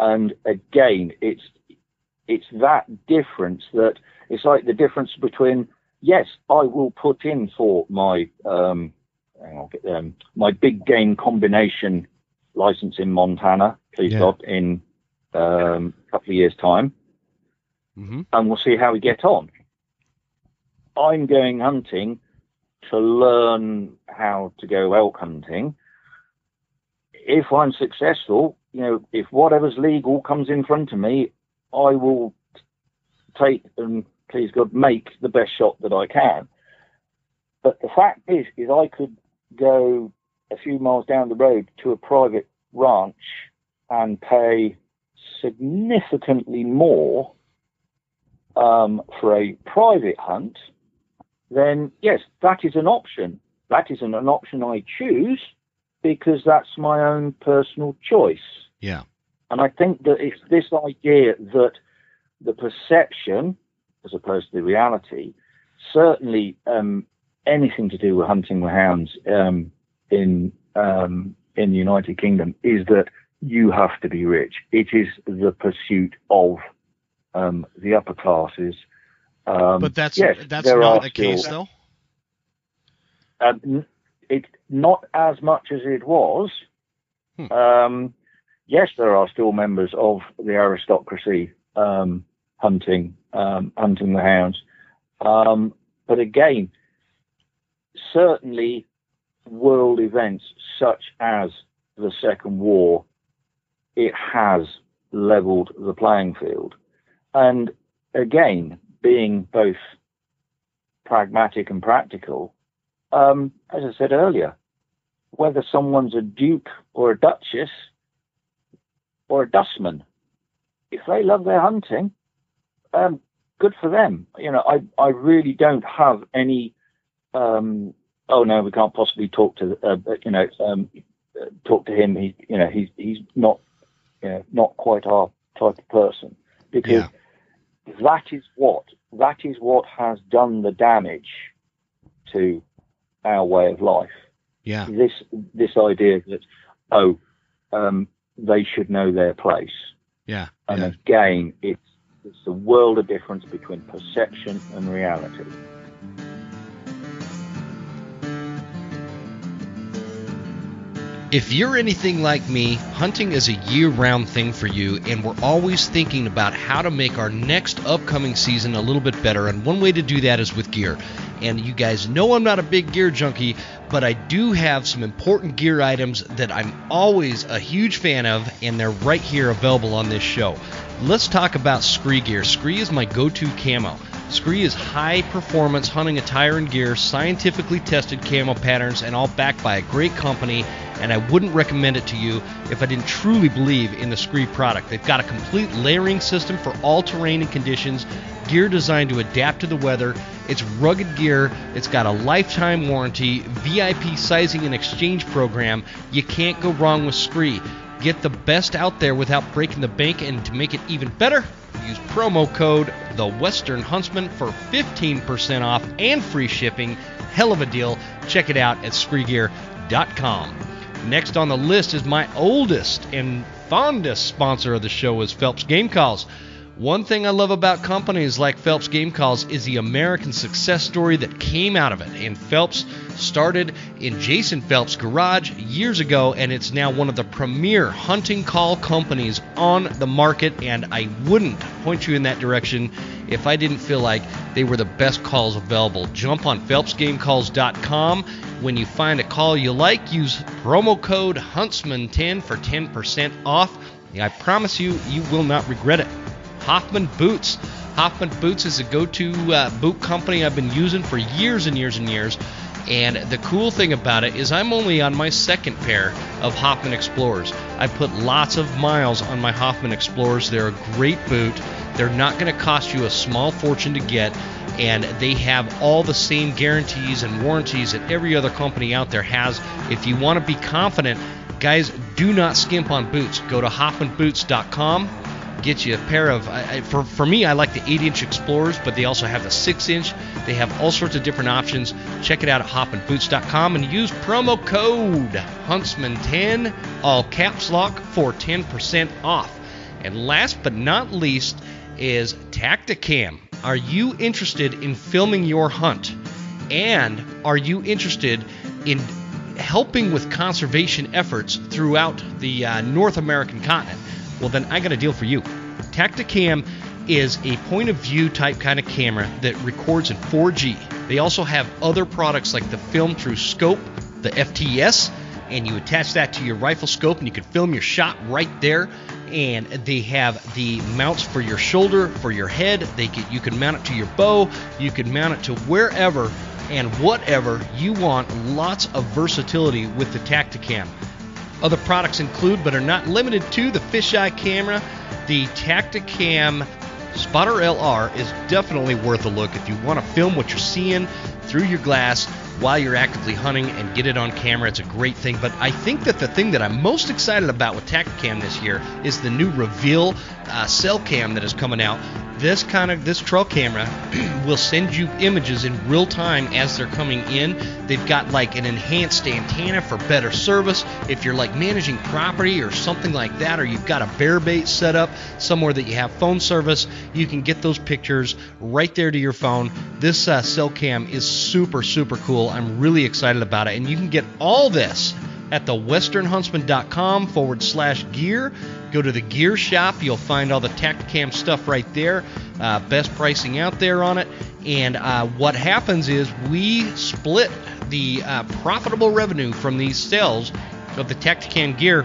And again, it's it's that difference that it's like the difference between yes, I will put in for my um, um my big game combination license in Montana, please Yeah. God, in um, a couple of years' time, hmm and we'll see how we get on. I'm going hunting to learn how to go elk hunting. If I'm successful, you know, if whatever's legal comes in front of me, I will take and please God, make the best shot that I can. But the fact is, is I could go a few miles down the road to a private ranch and pay significantly more um, for a private hunt, then yes, that is an option. That isn't an option I choose because that's my own personal choice. Yeah. And I think that it's this idea that the perception, as opposed to the reality, certainly um, anything to do with hunting with hounds um, in um, in the United Kingdom is that you have to be rich. It is the pursuit of um, the upper classes. Um, but that's yes, that's not the case, though. um, it not as much as it was. Hmm. Um, yes, there are still members of the aristocracy um, hunting um, hunting the hounds, um, but again, certainly world events such as the Second War, it has leveled the playing field, and again, being both pragmatic and practical, um, as I said earlier, whether someone's a duke or a duchess or a dustman, if they love their hunting, um, good for them. You know, I, I really don't have any, um, oh no, we can't possibly talk to, uh, you know, um, uh, talk to him. He, you know, he's, he's not, you know, not quite our type of person because that is what, that is what has done the damage to our way of life. Yeah. This this idea that oh, um, they should know their place, Yeah. and yeah. again, it's it's a world of difference between perception and reality. If you're anything like me, hunting is a year round thing for you, and we're always thinking about how to make our next upcoming season a little bit better. And one way to do that is with gear. And you guys know I'm not a big gear junkie, but I do have some important gear items that I'm always a huge fan of, and they're right here available on this show. Let's talk about SKRE gear. SKRE is my go to camo. SKRE is high performance hunting attire and gear, scientifically tested camo patterns, and all backed by a great company. And I wouldn't recommend it to you if I didn't truly believe in the SKRE product. They've got a complete layering system for all terrain and conditions, gear designed to adapt to the weather. It's rugged gear, it's got a lifetime warranty, VIP sizing and exchange program. You can't go wrong with SKRE. Get the best out there without breaking the bank, and to make it even better, use promo code The Western Huntsman for 15% off and free shipping. Hell of a deal. Check it out at SKREGear.com. Next on the list is my oldest and fondest sponsor of the show is Phelps Game Calls. One thing I love about companies like Phelps Game Calls is the American success story that came out of it. And Phelps started in Jason Phelps' garage years ago, and it's now one of the premier hunting call companies on the market. And I wouldn't point you in that direction if I didn't feel like they were the best calls available. Jump on PhelpsGameCalls.com. When you find a call you like, use promo code Huntsman10 for 10% off. I promise you, you will not regret it. Hoffman Boots. Hoffman Boots is a go to uh, boot company I've been using for years and years and years. And the cool thing about it is, I'm only on my second pair of Hoffman Explorers. I put lots of miles on my Hoffman Explorers. They're a great boot. They're not going to cost you a small fortune to get, and they have all the same guarantees and warranties that every other company out there has. If you want to be confident, guys, do not skimp on boots. Go to hoffmanboots.com get you a pair of for, for me i like the 8 inch explorers but they also have the 6 inch they have all sorts of different options check it out at hoffmanboots.com and use promo code huntsman10 all caps lock for 10% off and last but not least is tactacam are you interested in filming your hunt and are you interested in helping with conservation efforts throughout the uh, North American continent, well, then I got a deal for you. Tactacam is a point of view type kind of camera that records in 4G. They also have other products like the film through scope, the FTS, and you attach that to your rifle scope and you can film your shot right there. And they have the mounts for your shoulder, for your head. They can, you can mount it to your bow, you can mount it to wherever and whatever you want. Lots of versatility with the Tactacam. Other products include, but are not limited to, the fisheye camera. The Tactacam Spotter LR is definitely worth a look if you want to film what you're seeing through your glass while you're actively hunting and get it on camera. It's a great thing. But I think that the thing that I'm most excited about with Tactacam this year is the new Reveal uh, cell cam that is coming out. This kind of this trail camera will send you images in real time as they're coming in. They've got like an enhanced antenna for better service. If you're like managing property or something like that, or you've got a bear bait set up somewhere that you have phone service, you can get those pictures right there to your phone. This uh, cell cam is super super cool. I'm really excited about it, and you can get all this at the westernhuntsman.com forward slash gear. Go to the gear shop. You'll find all the Tactacam stuff right there. Uh, best pricing out there on it. And uh, what happens is we split the uh, profitable revenue from these sales of the Tactacam gear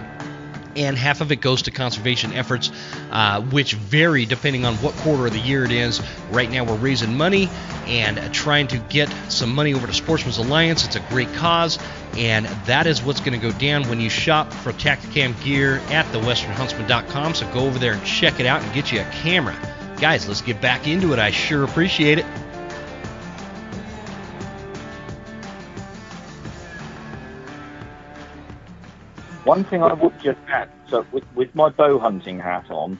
and half of it goes to conservation efforts, uh, which vary depending on what quarter of the year it is. Right now, we're raising money and trying to get some money over to Sportsmen's Alliance. It's a great cause, and that is what's going to go down when you shop for Tactacam gear at thewesternhuntsman.com. So go over there and check it out and get you a camera. Guys, let's get back into it. I sure appreciate it. One thing I would just add, so with, with my bow hunting hat on,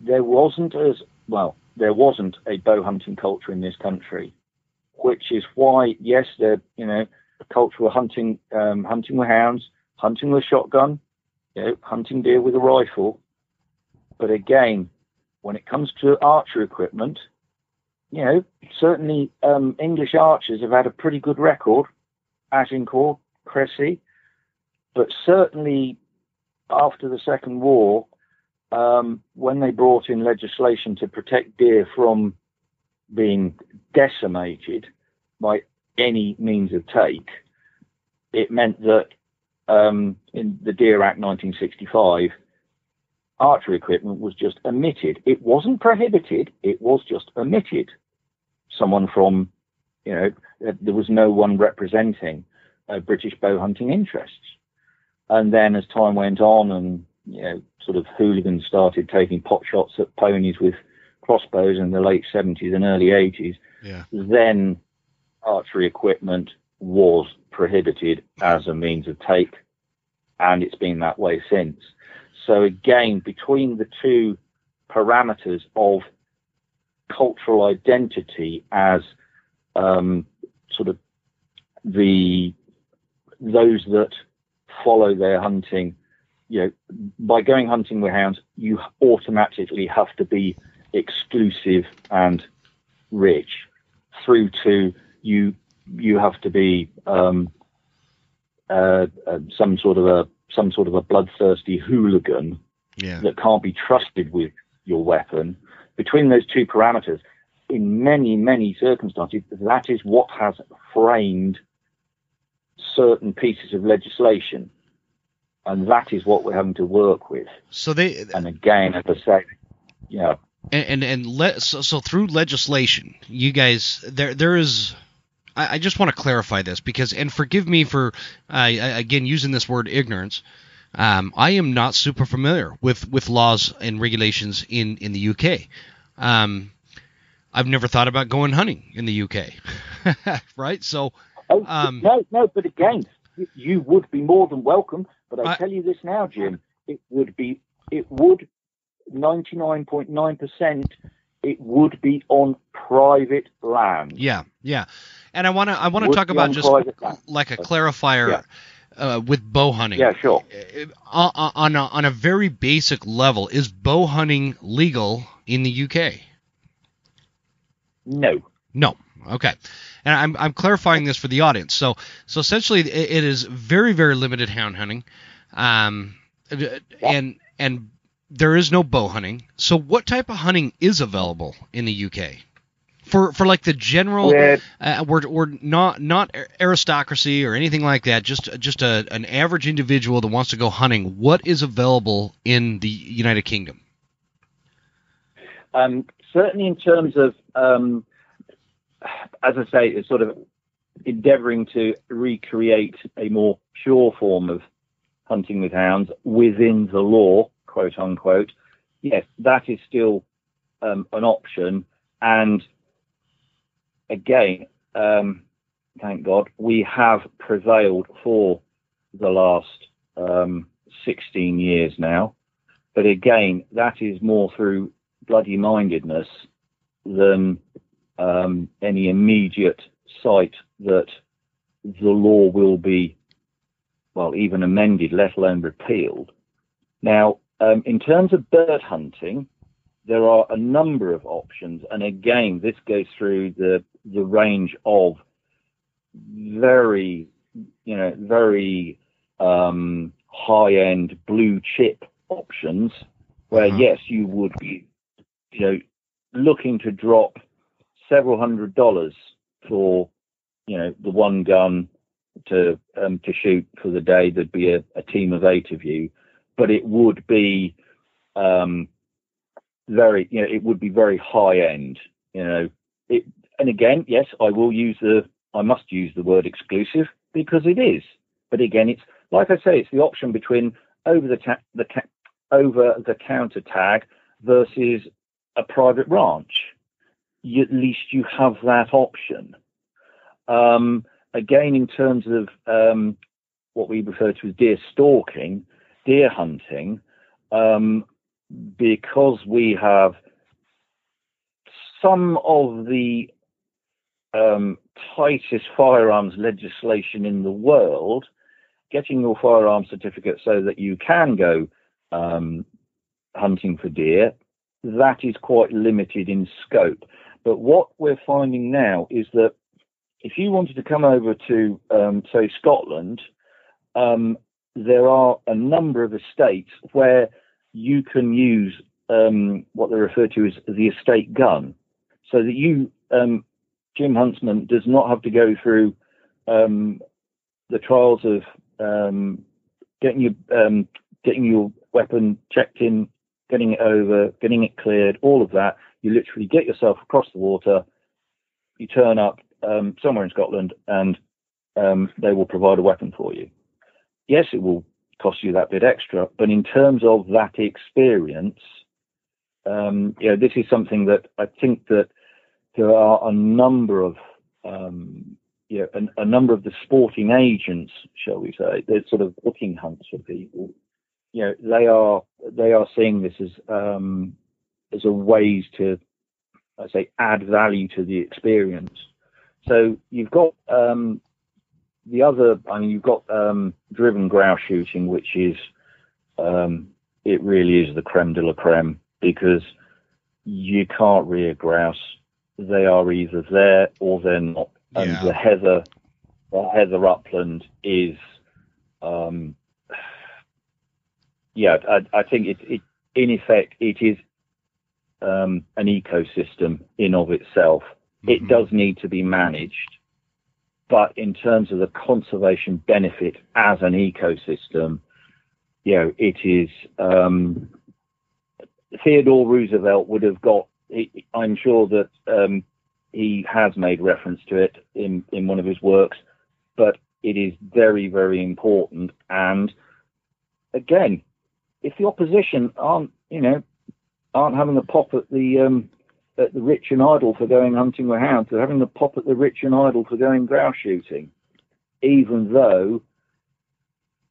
there wasn't as well, there wasn't a bow hunting culture in this country, which is why, yes, there, you know, culture of hunting, um, hunting with hounds, hunting with shotgun, you know, hunting deer with a rifle. But again, when it comes to archer equipment, you know, certainly um, English archers have had a pretty good record. Agincourt, Cressy, but certainly after the Second War, um, when they brought in legislation to protect deer from being decimated by any means of take, it meant that um, in the Deer Act 1965, archery equipment was just omitted. It wasn't prohibited, it was just omitted. Someone from, you know, there was no one representing uh, British bow hunting interests. And then as time went on and, you know, sort of hooligans started taking pot shots at ponies with crossbows in the late 70s and early 80s, Yeah. then archery equipment was prohibited as a means of take, and it's been that way since. So again, between the two parameters of cultural identity as um, sort of the those that follow their hunting, you know, by going hunting with hounds, you automatically have to be exclusive and rich. Through to you, you have to be um, uh, uh, some sort of a some sort of a bloodthirsty hooligan Yeah. that can't be trusted with your weapon. Between those two parameters, in many many circumstances, that is what has framed certain pieces of legislation, and that is what we're having to work with. So they And again, as I say, yeah, and and, and le- so, so through legislation, you guys there there is. I, I just want to clarify this because, and forgive me for uh, again using this word ignorance. Um, I am not super familiar with with laws and regulations in in the UK. Um, I've never thought about going hunting in the UK, right? So Oh, Um, no, no, but again, you- would be more than welcome. But I, I- tell you this now, Jim, it would be, it would, 99.9%, it would be on private land. yeah, yeah, and I want to I want to talk about just like a clarifier Yeah. uh, with bow hunting. Yeah, sure. Uh, on on a, on a very basic level, is bow hunting legal in the UK? No. No. Okay. And I'm, I'm clarifying this for the audience. So so essentially, it, it is very very limited hound hunting, um, and and there is no bow hunting. So what type of hunting is available in the UK for for like the general uh, we're, we're not not aristocracy or anything like that. Just just a, an average individual that wants to go hunting. What is available in the united kingdom? Um, certainly in terms of um, as i say it's sort of endeavoring to recreate a more pure form of hunting with hounds within the law quote unquote yes that is still um, an option and again, um, thank God, we have prevailed for the last um, 16 years now. But again, that is more through bloody mindedness than um, any immediate sight that the law will be, well, even amended, let alone repealed. Now, um, in terms of bird hunting, there are a number of options, and again, this goes through the the range of very, you know, very um, high end blue chip options, where mm-hmm. yes, you would be, you know, looking to drop several hundred dollars for, you know, the one gun to um, to shoot for the day. There'd be a, a team of eight of you, but it would be um, very, you know, it would be very high end. You know, it, and again, yes, I will use the, I must use the word exclusive because it is. But again, it's like I say, it's the option between over the ta- the ca- over the counter tag versus a private ranch. You, at least you have that option. Um, again, in terms of um, what we refer to as deer stalking, deer hunting, um, because we have some of the um, tightest firearms legislation in the world, getting your firearm certificate so that you can go um, hunting for deer, that is quite limited in scope. But what we're finding now is that if you wanted to come over to, um, say, Scotland, um, there are a number of estates where you can use um, what they refer to as the estate gun, so that you, um, Jim Huntsman, does not have to go through um, the trials of um, getting your getting your weapon checked in, getting it over, getting it cleared, all of that. You literally get yourself across the water. You turn up um, somewhere in Scotland, and they will provide a weapon for you. Yes, it will cost you that bit extra. But in terms of that experience, um, you know, this is something that I think that there are a number of, um, you know, a, a, number of the sporting agents, shall we say, they're sort of booking hunts for people. You know, they are they are seeing this as um, as a ways to, I say, add value to the experience. So you've got um, the other, I mean, you've got um, driven grouse shooting, which is, um, it really is the creme de la creme because you can't rear grouse. They are either there or they're not. And yeah. the heather, the heather upland is, um, yeah, I, I think it, it, in effect, it is um, an ecosystem in of itself. Mm-hmm. It does need to be managed but in terms of the conservation benefit as an ecosystem, you know, it is. Um, Theodore Roosevelt would have got. I'm sure that um, he has made reference to it in in one of his works, but it is very very important. And again, if the opposition aren't, you know, aren't having a pop at the um, at the rich and idle for going hunting with hounds. They're having the pop at the rich and idle for going grouse shooting, even though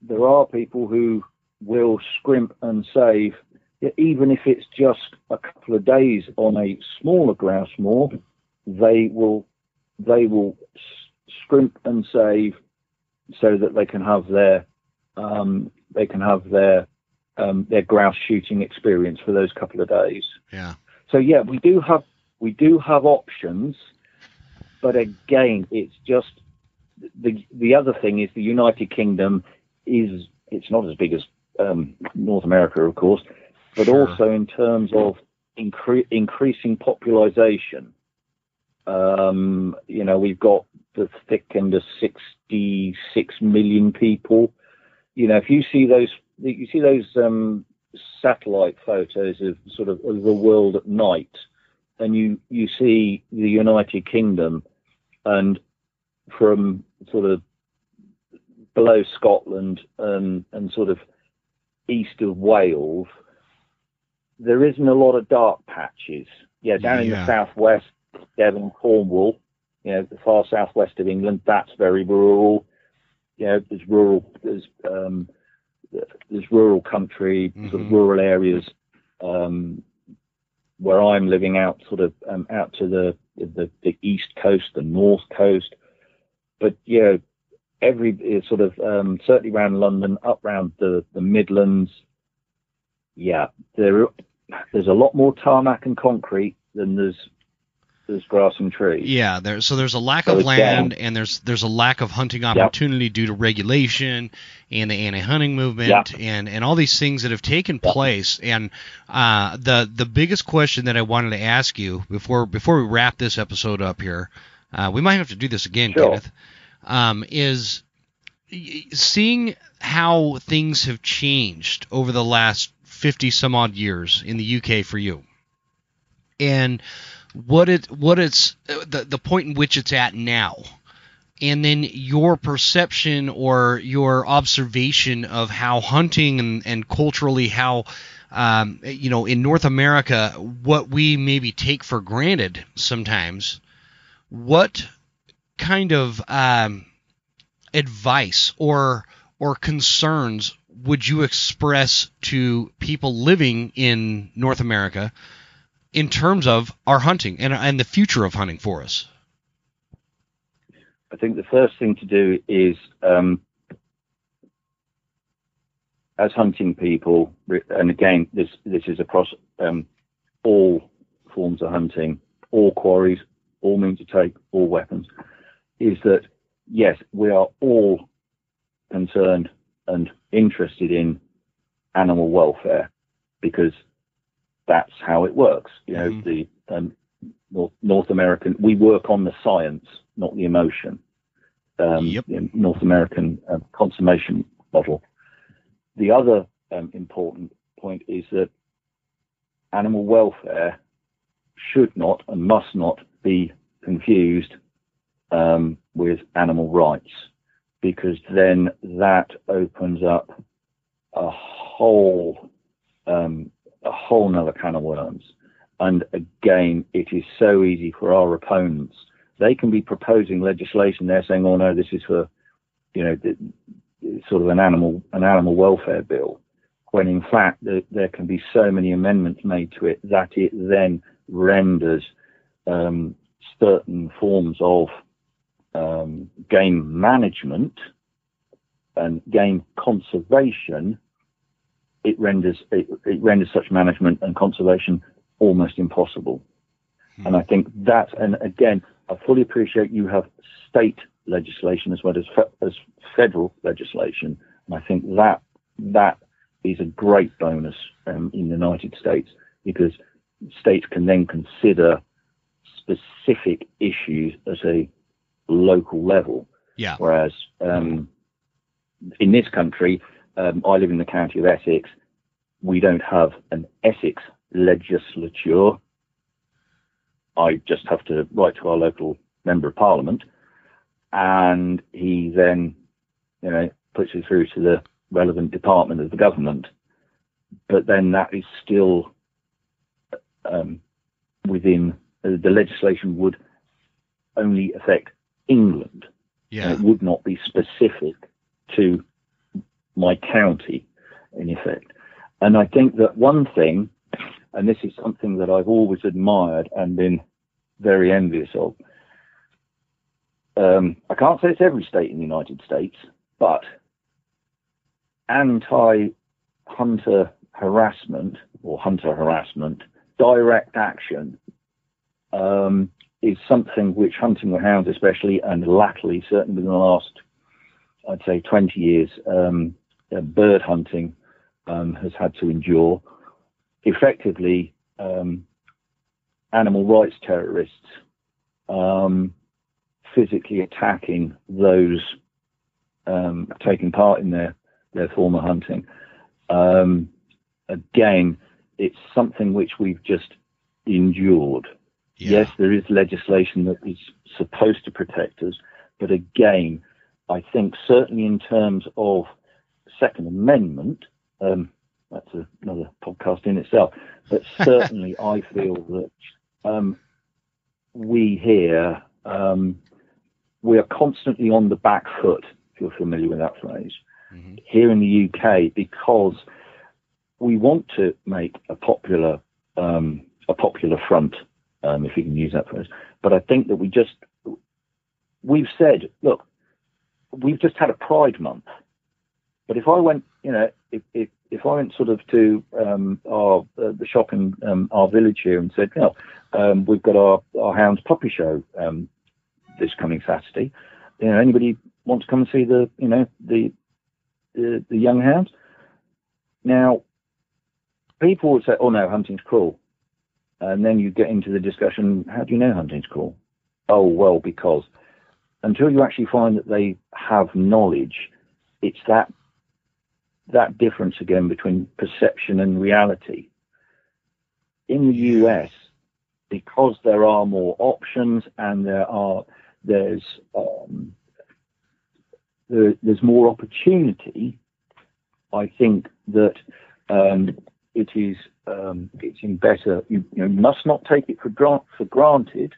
there are people who will scrimp and save, even if it's just a couple of days on a smaller grouse moor. They will they will scrimp and save so that they can have their um, they can have their um, their grouse shooting experience for those couple of days. Yeah. So yeah, we do have we do have options, but again, it's just the the other thing is the United Kingdom is it's not as big as um, North America, of course, but sure. also in terms of incre- increasing population. Um, you know, we've got the thick end of 66 million people. You know, if you see those, you see those um, satellite photos of sort of, of the world at night, and you you see the United Kingdom, and from sort of below Scotland and and sort of east of Wales, there isn't a lot of dark patches. Yeah, down in the southwest, Devon, Cornwall, you know, the far southwest of England, that's very rural. You know, there's rural, there's um, there's rural country, sort of Mhm. rural areas. Um, where I'm living out, sort of um, out to the, the the east coast, the north coast. But yeah, every sort of um, certainly around London, up round the the Midlands. Yeah, there there's a lot more tarmac and concrete than there's there's grass and trees. Yeah, there. So there's a lack So of land, down. and there's there's a lack of hunting opportunity due to regulation and the anti-hunting movement, Yeah. and and all these things that have taken Yeah. place. And uh, the the biggest question that I wanted to ask you before before we wrap this episode up here, uh, we might have to do this again, Sure. Kenneth, um, is seeing how things have changed over the last 50 some odd years in the UK for you. And what it what it's the the point in which it's at now. And then your perception or your observation of how hunting and, and culturally how um, you know in North America what we maybe take for granted sometimes what kind of um, advice or or concerns would you express to people living in North America in terms of our hunting and and the future of hunting for us? I think the first thing to do is, um, as hunting people, and again, this this is across um, all forms of hunting, all quarries, all means to take, all weapons, is that yes, we are all concerned and interested in animal welfare because that's how it works. You know, Mhm. the um, North, North American, we work on the science, not the emotion. Um, Yep. the North American uh, conservation model. The other um, important point is that animal welfare should not and must not be confused um, with animal rights, because then that opens up a whole um, a whole nother can of worms. And again, it is so easy for our opponents. They can be proposing legislation. They're saying, "Oh no, this is for, you know, the, sort of an animal an animal welfare bill," when in fact there, there can be so many amendments made to it that it then renders um, certain forms of um, game management and game conservation. It renders it, it renders such management and conservation almost impossible. And I think that, and again, I fully appreciate you have state legislation as well as fe- as federal legislation, and I think that that is a great bonus um, in the United States because states can then consider specific issues at a local level, Yeah. whereas um, in this country, um, I live in the county of Essex. We don't have an Essex legislature. I just have to write to our local member of parliament, and he then, you know, puts it through to the relevant department of the government. But then that is still um, within uh, the legislation would only affect England. Yeah. It would not be specific to my county, in effect. And I think that one thing, and this is something that I've always admired and been very envious of. Um, I can't say it's every state in the United States, but anti-hunter harassment or hunter harassment, direct action, um, is something which hunting with hounds, especially, and latterly, certainly within the last, I'd say, 20 years, um, uh, bird hunting um, has had to endure. Effectively, um, animal rights terrorists um, physically attacking those um, taking part in their, their former hunting. Um, again, it's something which we've just endured. Yeah. Yes, there is legislation that is supposed to protect us, but again, I think certainly in terms of Second Amendment, um, that's a, another podcast in itself, but certainly I feel that um, we here um, we are constantly on the back foot, if you're familiar with that phrase, mm-hmm. here in the UK because we want to make a popular um, a popular front, um, if you can use that phrase. But I think that we just we've said, look, we've just had a Pride Month, but if I went, you know, if if, if I went sort of to um, our uh, the shop in um, our village here and said, you know, um, we've got our our hounds puppy show um, this coming Saturday. You know, anybody want to come and see the, you know, the the, the young hounds? Now, people would say, "Oh no, hunting's cruel," and then you get into the discussion: How do you know hunting's cruel? Oh well, because until you actually find that they have knowledge, it's that that difference again between perception and reality. In the US, because there are more options and there are there's um, there, there's more opportunity. I think that um, it is um, it's in better. You, you, must not take it for grant, for granted,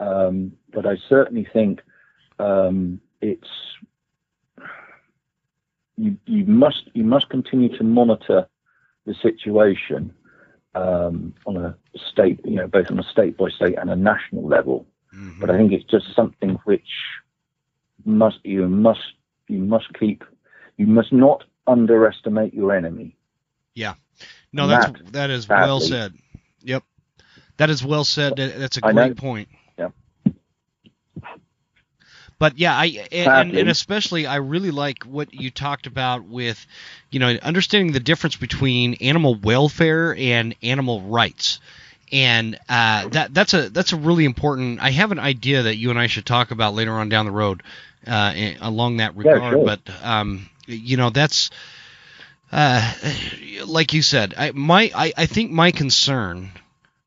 um, but I certainly think um, it's you, you must you must continue to monitor the situation um, on a state, you know, both on a state by state and a national level. Mm-hmm. But I think it's just something which must you must you must keep you must not underestimate your enemy. Yeah. No, that's that, that is sadly, well said. Yep. That is well said. That's a great point. But yeah, I and, and, especially I really like what you talked about with, you know, understanding the difference between animal welfare and animal rights and uh, that that's a that's a really important. I have an idea that you and I should talk about later on down the road, uh, along that regard. Yeah, sure. But um, you know, that's uh, like you said. I my I, I think my concern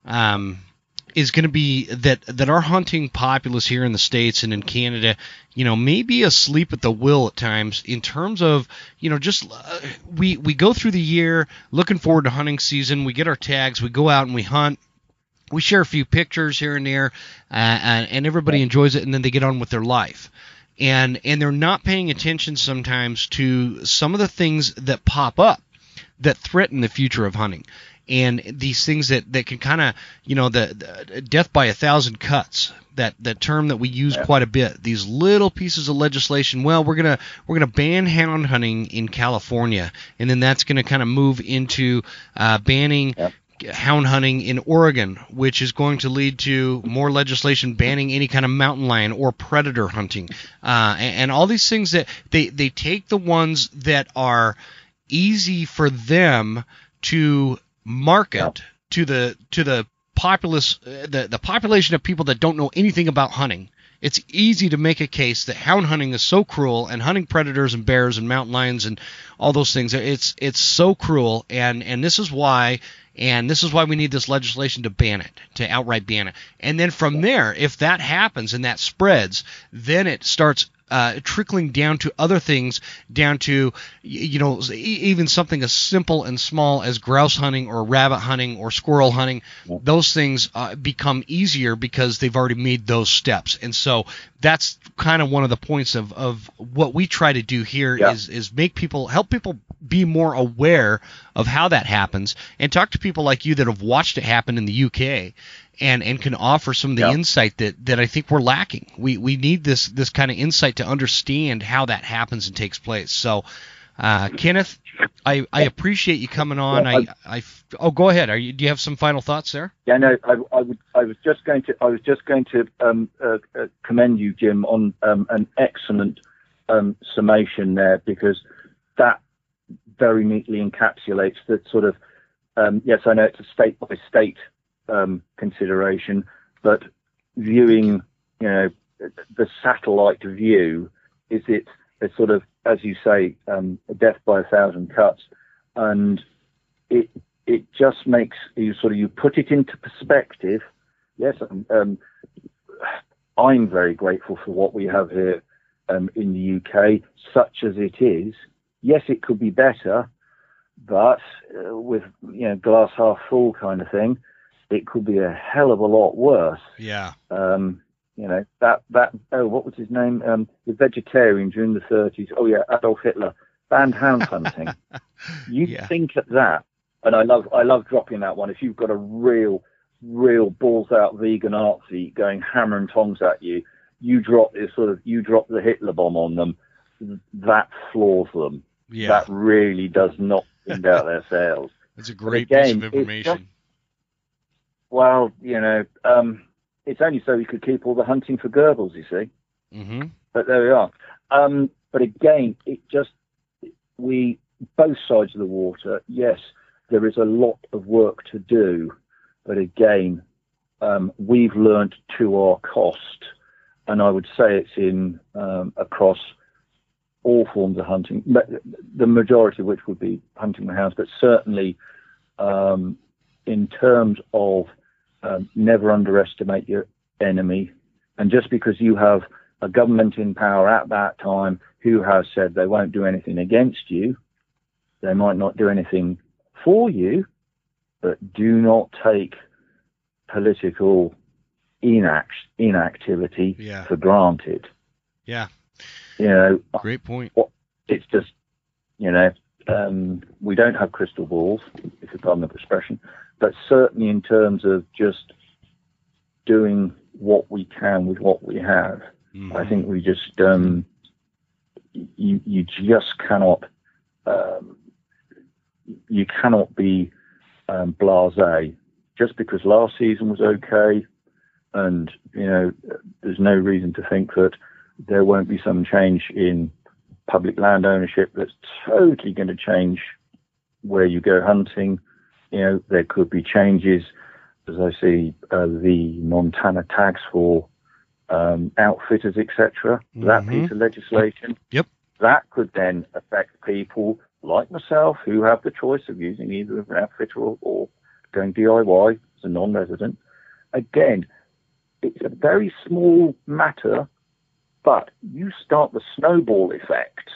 um, is going to be that that our hunting populace here in the states and in Canada, you know, may be asleep at the wheel at times in terms of you know just uh, we we go through the year looking forward to hunting season. We get our tags, we go out and we hunt we share a few pictures here and there, uh, and, and everybody enjoys it, and then they get on with their life. And and they're not paying attention sometimes to some of the things that pop up that threaten the future of hunting and these things that, that can kind of you know the, the, death by a thousand cuts that that term that we use yeah. quite a bit. These little pieces of legislation well we're gonna we're gonna ban hound hunting in California and then that's gonna kind of move into uh, banning yeah. hound hunting in Oregon, which is going to lead to more legislation banning any kind of mountain lion or predator hunting, uh, and, and, all these things that they they take the ones that are easy for them to market to the to the populace uh, the the population of people that don't know anything about hunting. It's easy to make a case that hound hunting is so cruel and hunting predators and bears and mountain lions and all those things. It's it's so cruel and and this is why and this is why we need this legislation to ban it, to outright ban it. And then from there, if that happens and that spreads, then it starts uh, trickling down to other things, down to you know even something as simple and small as grouse hunting or rabbit hunting or squirrel hunting. Those things uh, become easier because they've already made those steps, and so that's kind of one of the points of, of what we try to do here yeah. is is make people help people be more aware of how that happens and talk to people like you that have watched it happen in the UK and and can offer some of the yep. insight that that I think we're lacking. We we need this this kind of insight to understand how that happens and takes place. So, uh, Kenneth, I, I appreciate you coming on. I, I, oh go ahead. Are you do you have some final thoughts there? Yeah, no, I, I would I was just going to I was just going to um, uh, uh, commend you, Jim, on um, an excellent um, summation there because that very neatly encapsulates that sort of um, yes, I know it's a state by state um, consideration, but viewing, you know, the satellite view is it a sort of, as you say, um, a death by a thousand cuts, and it it just makes you sort of you put it into perspective. Yes, um, um I'm very grateful for what we have here um, in the UK, such as it is. Yes, it could be better, but uh, with you know glass half full kind of thing, it could be a hell of a lot worse. Yeah. Um, you know that that oh what was his name? Um, the vegetarian during the 30s. Oh yeah, Adolf Hitler banned hound hunting. you Yeah. think at that, and I love I love dropping that one. If you've got a real real balls out vegan artsy going hammer and tongs at you, you drop this sort of you drop the Hitler bomb on them. That floors them. Yeah. That really does not end out their sails. That's a great again, piece of information. Well, you know, um, it's only so we could keep all the hunting for Goebbels, you see. mm-hmm. But there we are. Um, but again, it just we both sides of the water. Yes, there is a lot of work to do, but again, um, we've learnt to our cost, and I would say it's in um, across all forms of hunting, the majority of which would be hunting the hounds, but certainly um, in terms of um, never underestimate your enemy. And just because you have a government in power at that time who has said they won't do anything against you, they might not do anything for you, but do not take political inact- inactivity Yeah. for granted. Yeah. You know, Great point. it's just, you know, um, we don't have crystal balls, if you pardon the expression, but certainly in terms of just doing what we can with what we have, Mhm. I think we just, um, you, you just cannot, um, you cannot be um, blasé just because last season was okay, and you know, there's no reason to think that there won't be some change in public land ownership that's totally going to change where you go hunting. You know, there could be changes, as I see uh, the Montana tags for um, outfitters, etc. That Mhm. piece of legislation. Yep. That could then affect people like myself who have the choice of using either an outfitter or, or going DIY as a non-resident. Again, it's a very small matter but you start the snowball effect.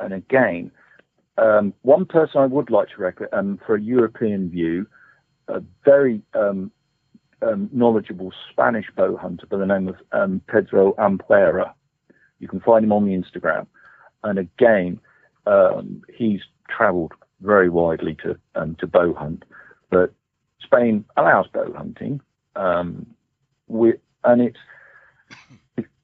And again, um, one person I would like to recommend um, for a European view, a very um, um, knowledgeable Spanish bow hunter by the name of um, Pedro Ampuera. You can find him on the Instagram. And again, um, he's travelled very widely to to bow hunt, but Spain allows bow hunting. And it's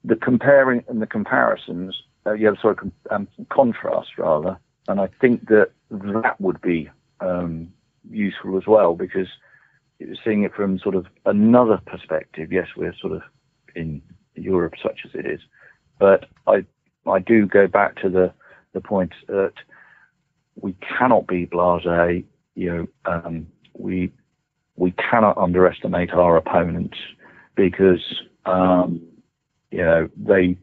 the comparing and the comparisons, uh, sort of um, contrast rather, and I think that that would be um, useful as well because seeing it from sort of another perspective. Yes, we're sort of in Europe, such as it is, but I I do go back to the the point that we cannot be blasé. You know, um, we we cannot underestimate our opponents because um, you know they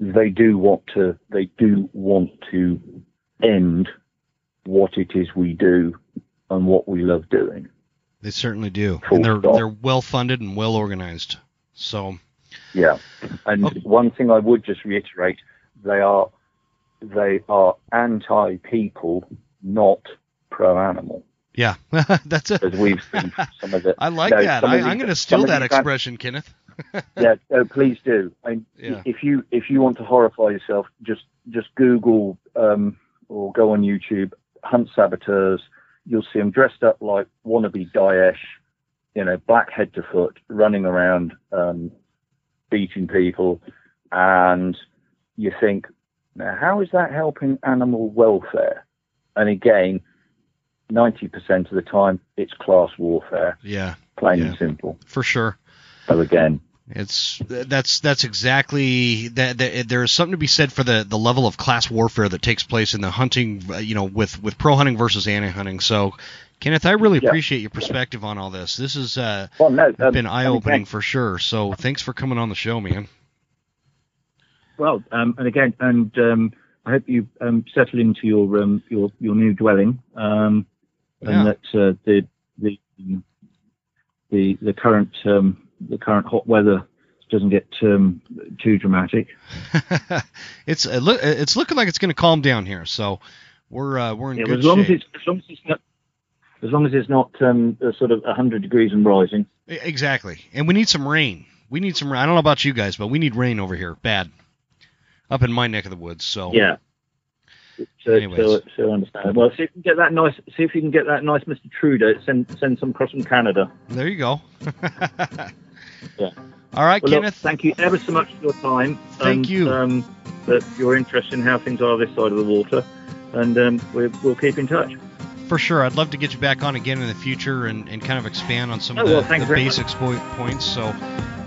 they do want to they do want to end what it is we do and what we love doing. They certainly do, Full and they're stop. they're well funded and well organized. So Yeah, and Okay. one thing I would just reiterate: they are they are anti people, not pro animal, yeah, that's it. as we've seen some of the. I like No, that. I, I'm going to steal that expression, Kenneth. yeah, oh, please do. I, Yeah. If you if you want to horrify yourself, just just Google um, or go on YouTube hunt saboteurs. You'll see them dressed up like wannabe Daesh, you know, black head to foot, running around, um, beating people, and you think, now how is that helping animal welfare? And again, ninety percent of the time, it's class warfare, Yeah, plain Yeah. and simple. for sure. So again, It's that's that's exactly that, that. There is something to be said for the, the level of class warfare that takes place in the hunting, uh, you know, with with pro hunting versus anti hunting. So, Kenneth, I really yeah. appreciate your perspective on all this. This has uh, well, no, um, been eye opening for sure. So, thanks for coming on the show, man. Well, um, and again, and um, I hope you um, settle into your um, your your new dwelling, um, and yeah. that uh, the the the the current um, the current hot weather doesn't get um, too dramatic. it's lo- it's looking like it's going to calm down here, so we're uh, we're in yeah, good as long shape. As, as long as it's not as long as it's not um, sort of 100 degrees and rising. Exactly, and we need some rain. We need some. I don't know about you guys, but we need rain over here, bad, up in my neck of the woods. So yeah. So, so, so understand. Well, see if you can get that nice. See if you can get that nice Mr. Trudeau. Send send some across from Canada. There you go. yeah. All right, well, Kenneth. Look, thank you ever so much for your time. Thank and, you. Um, that your interest in how things are this side of the water, and um, we, will keep in touch. For sure, I'd love to get you back on again in the future and, and kind of expand on some oh, of the, well, the basics points. So,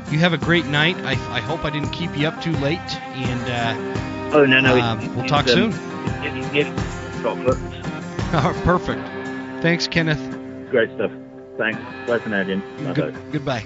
you have a great night. I, I hope I didn't keep you up too late, and uh, oh no no, uh, we'll talk um, soon chocolate. Oh, perfect. Thanks, Kenneth. Great stuff. Thanks. Bye for now, Jim. Good, goodbye.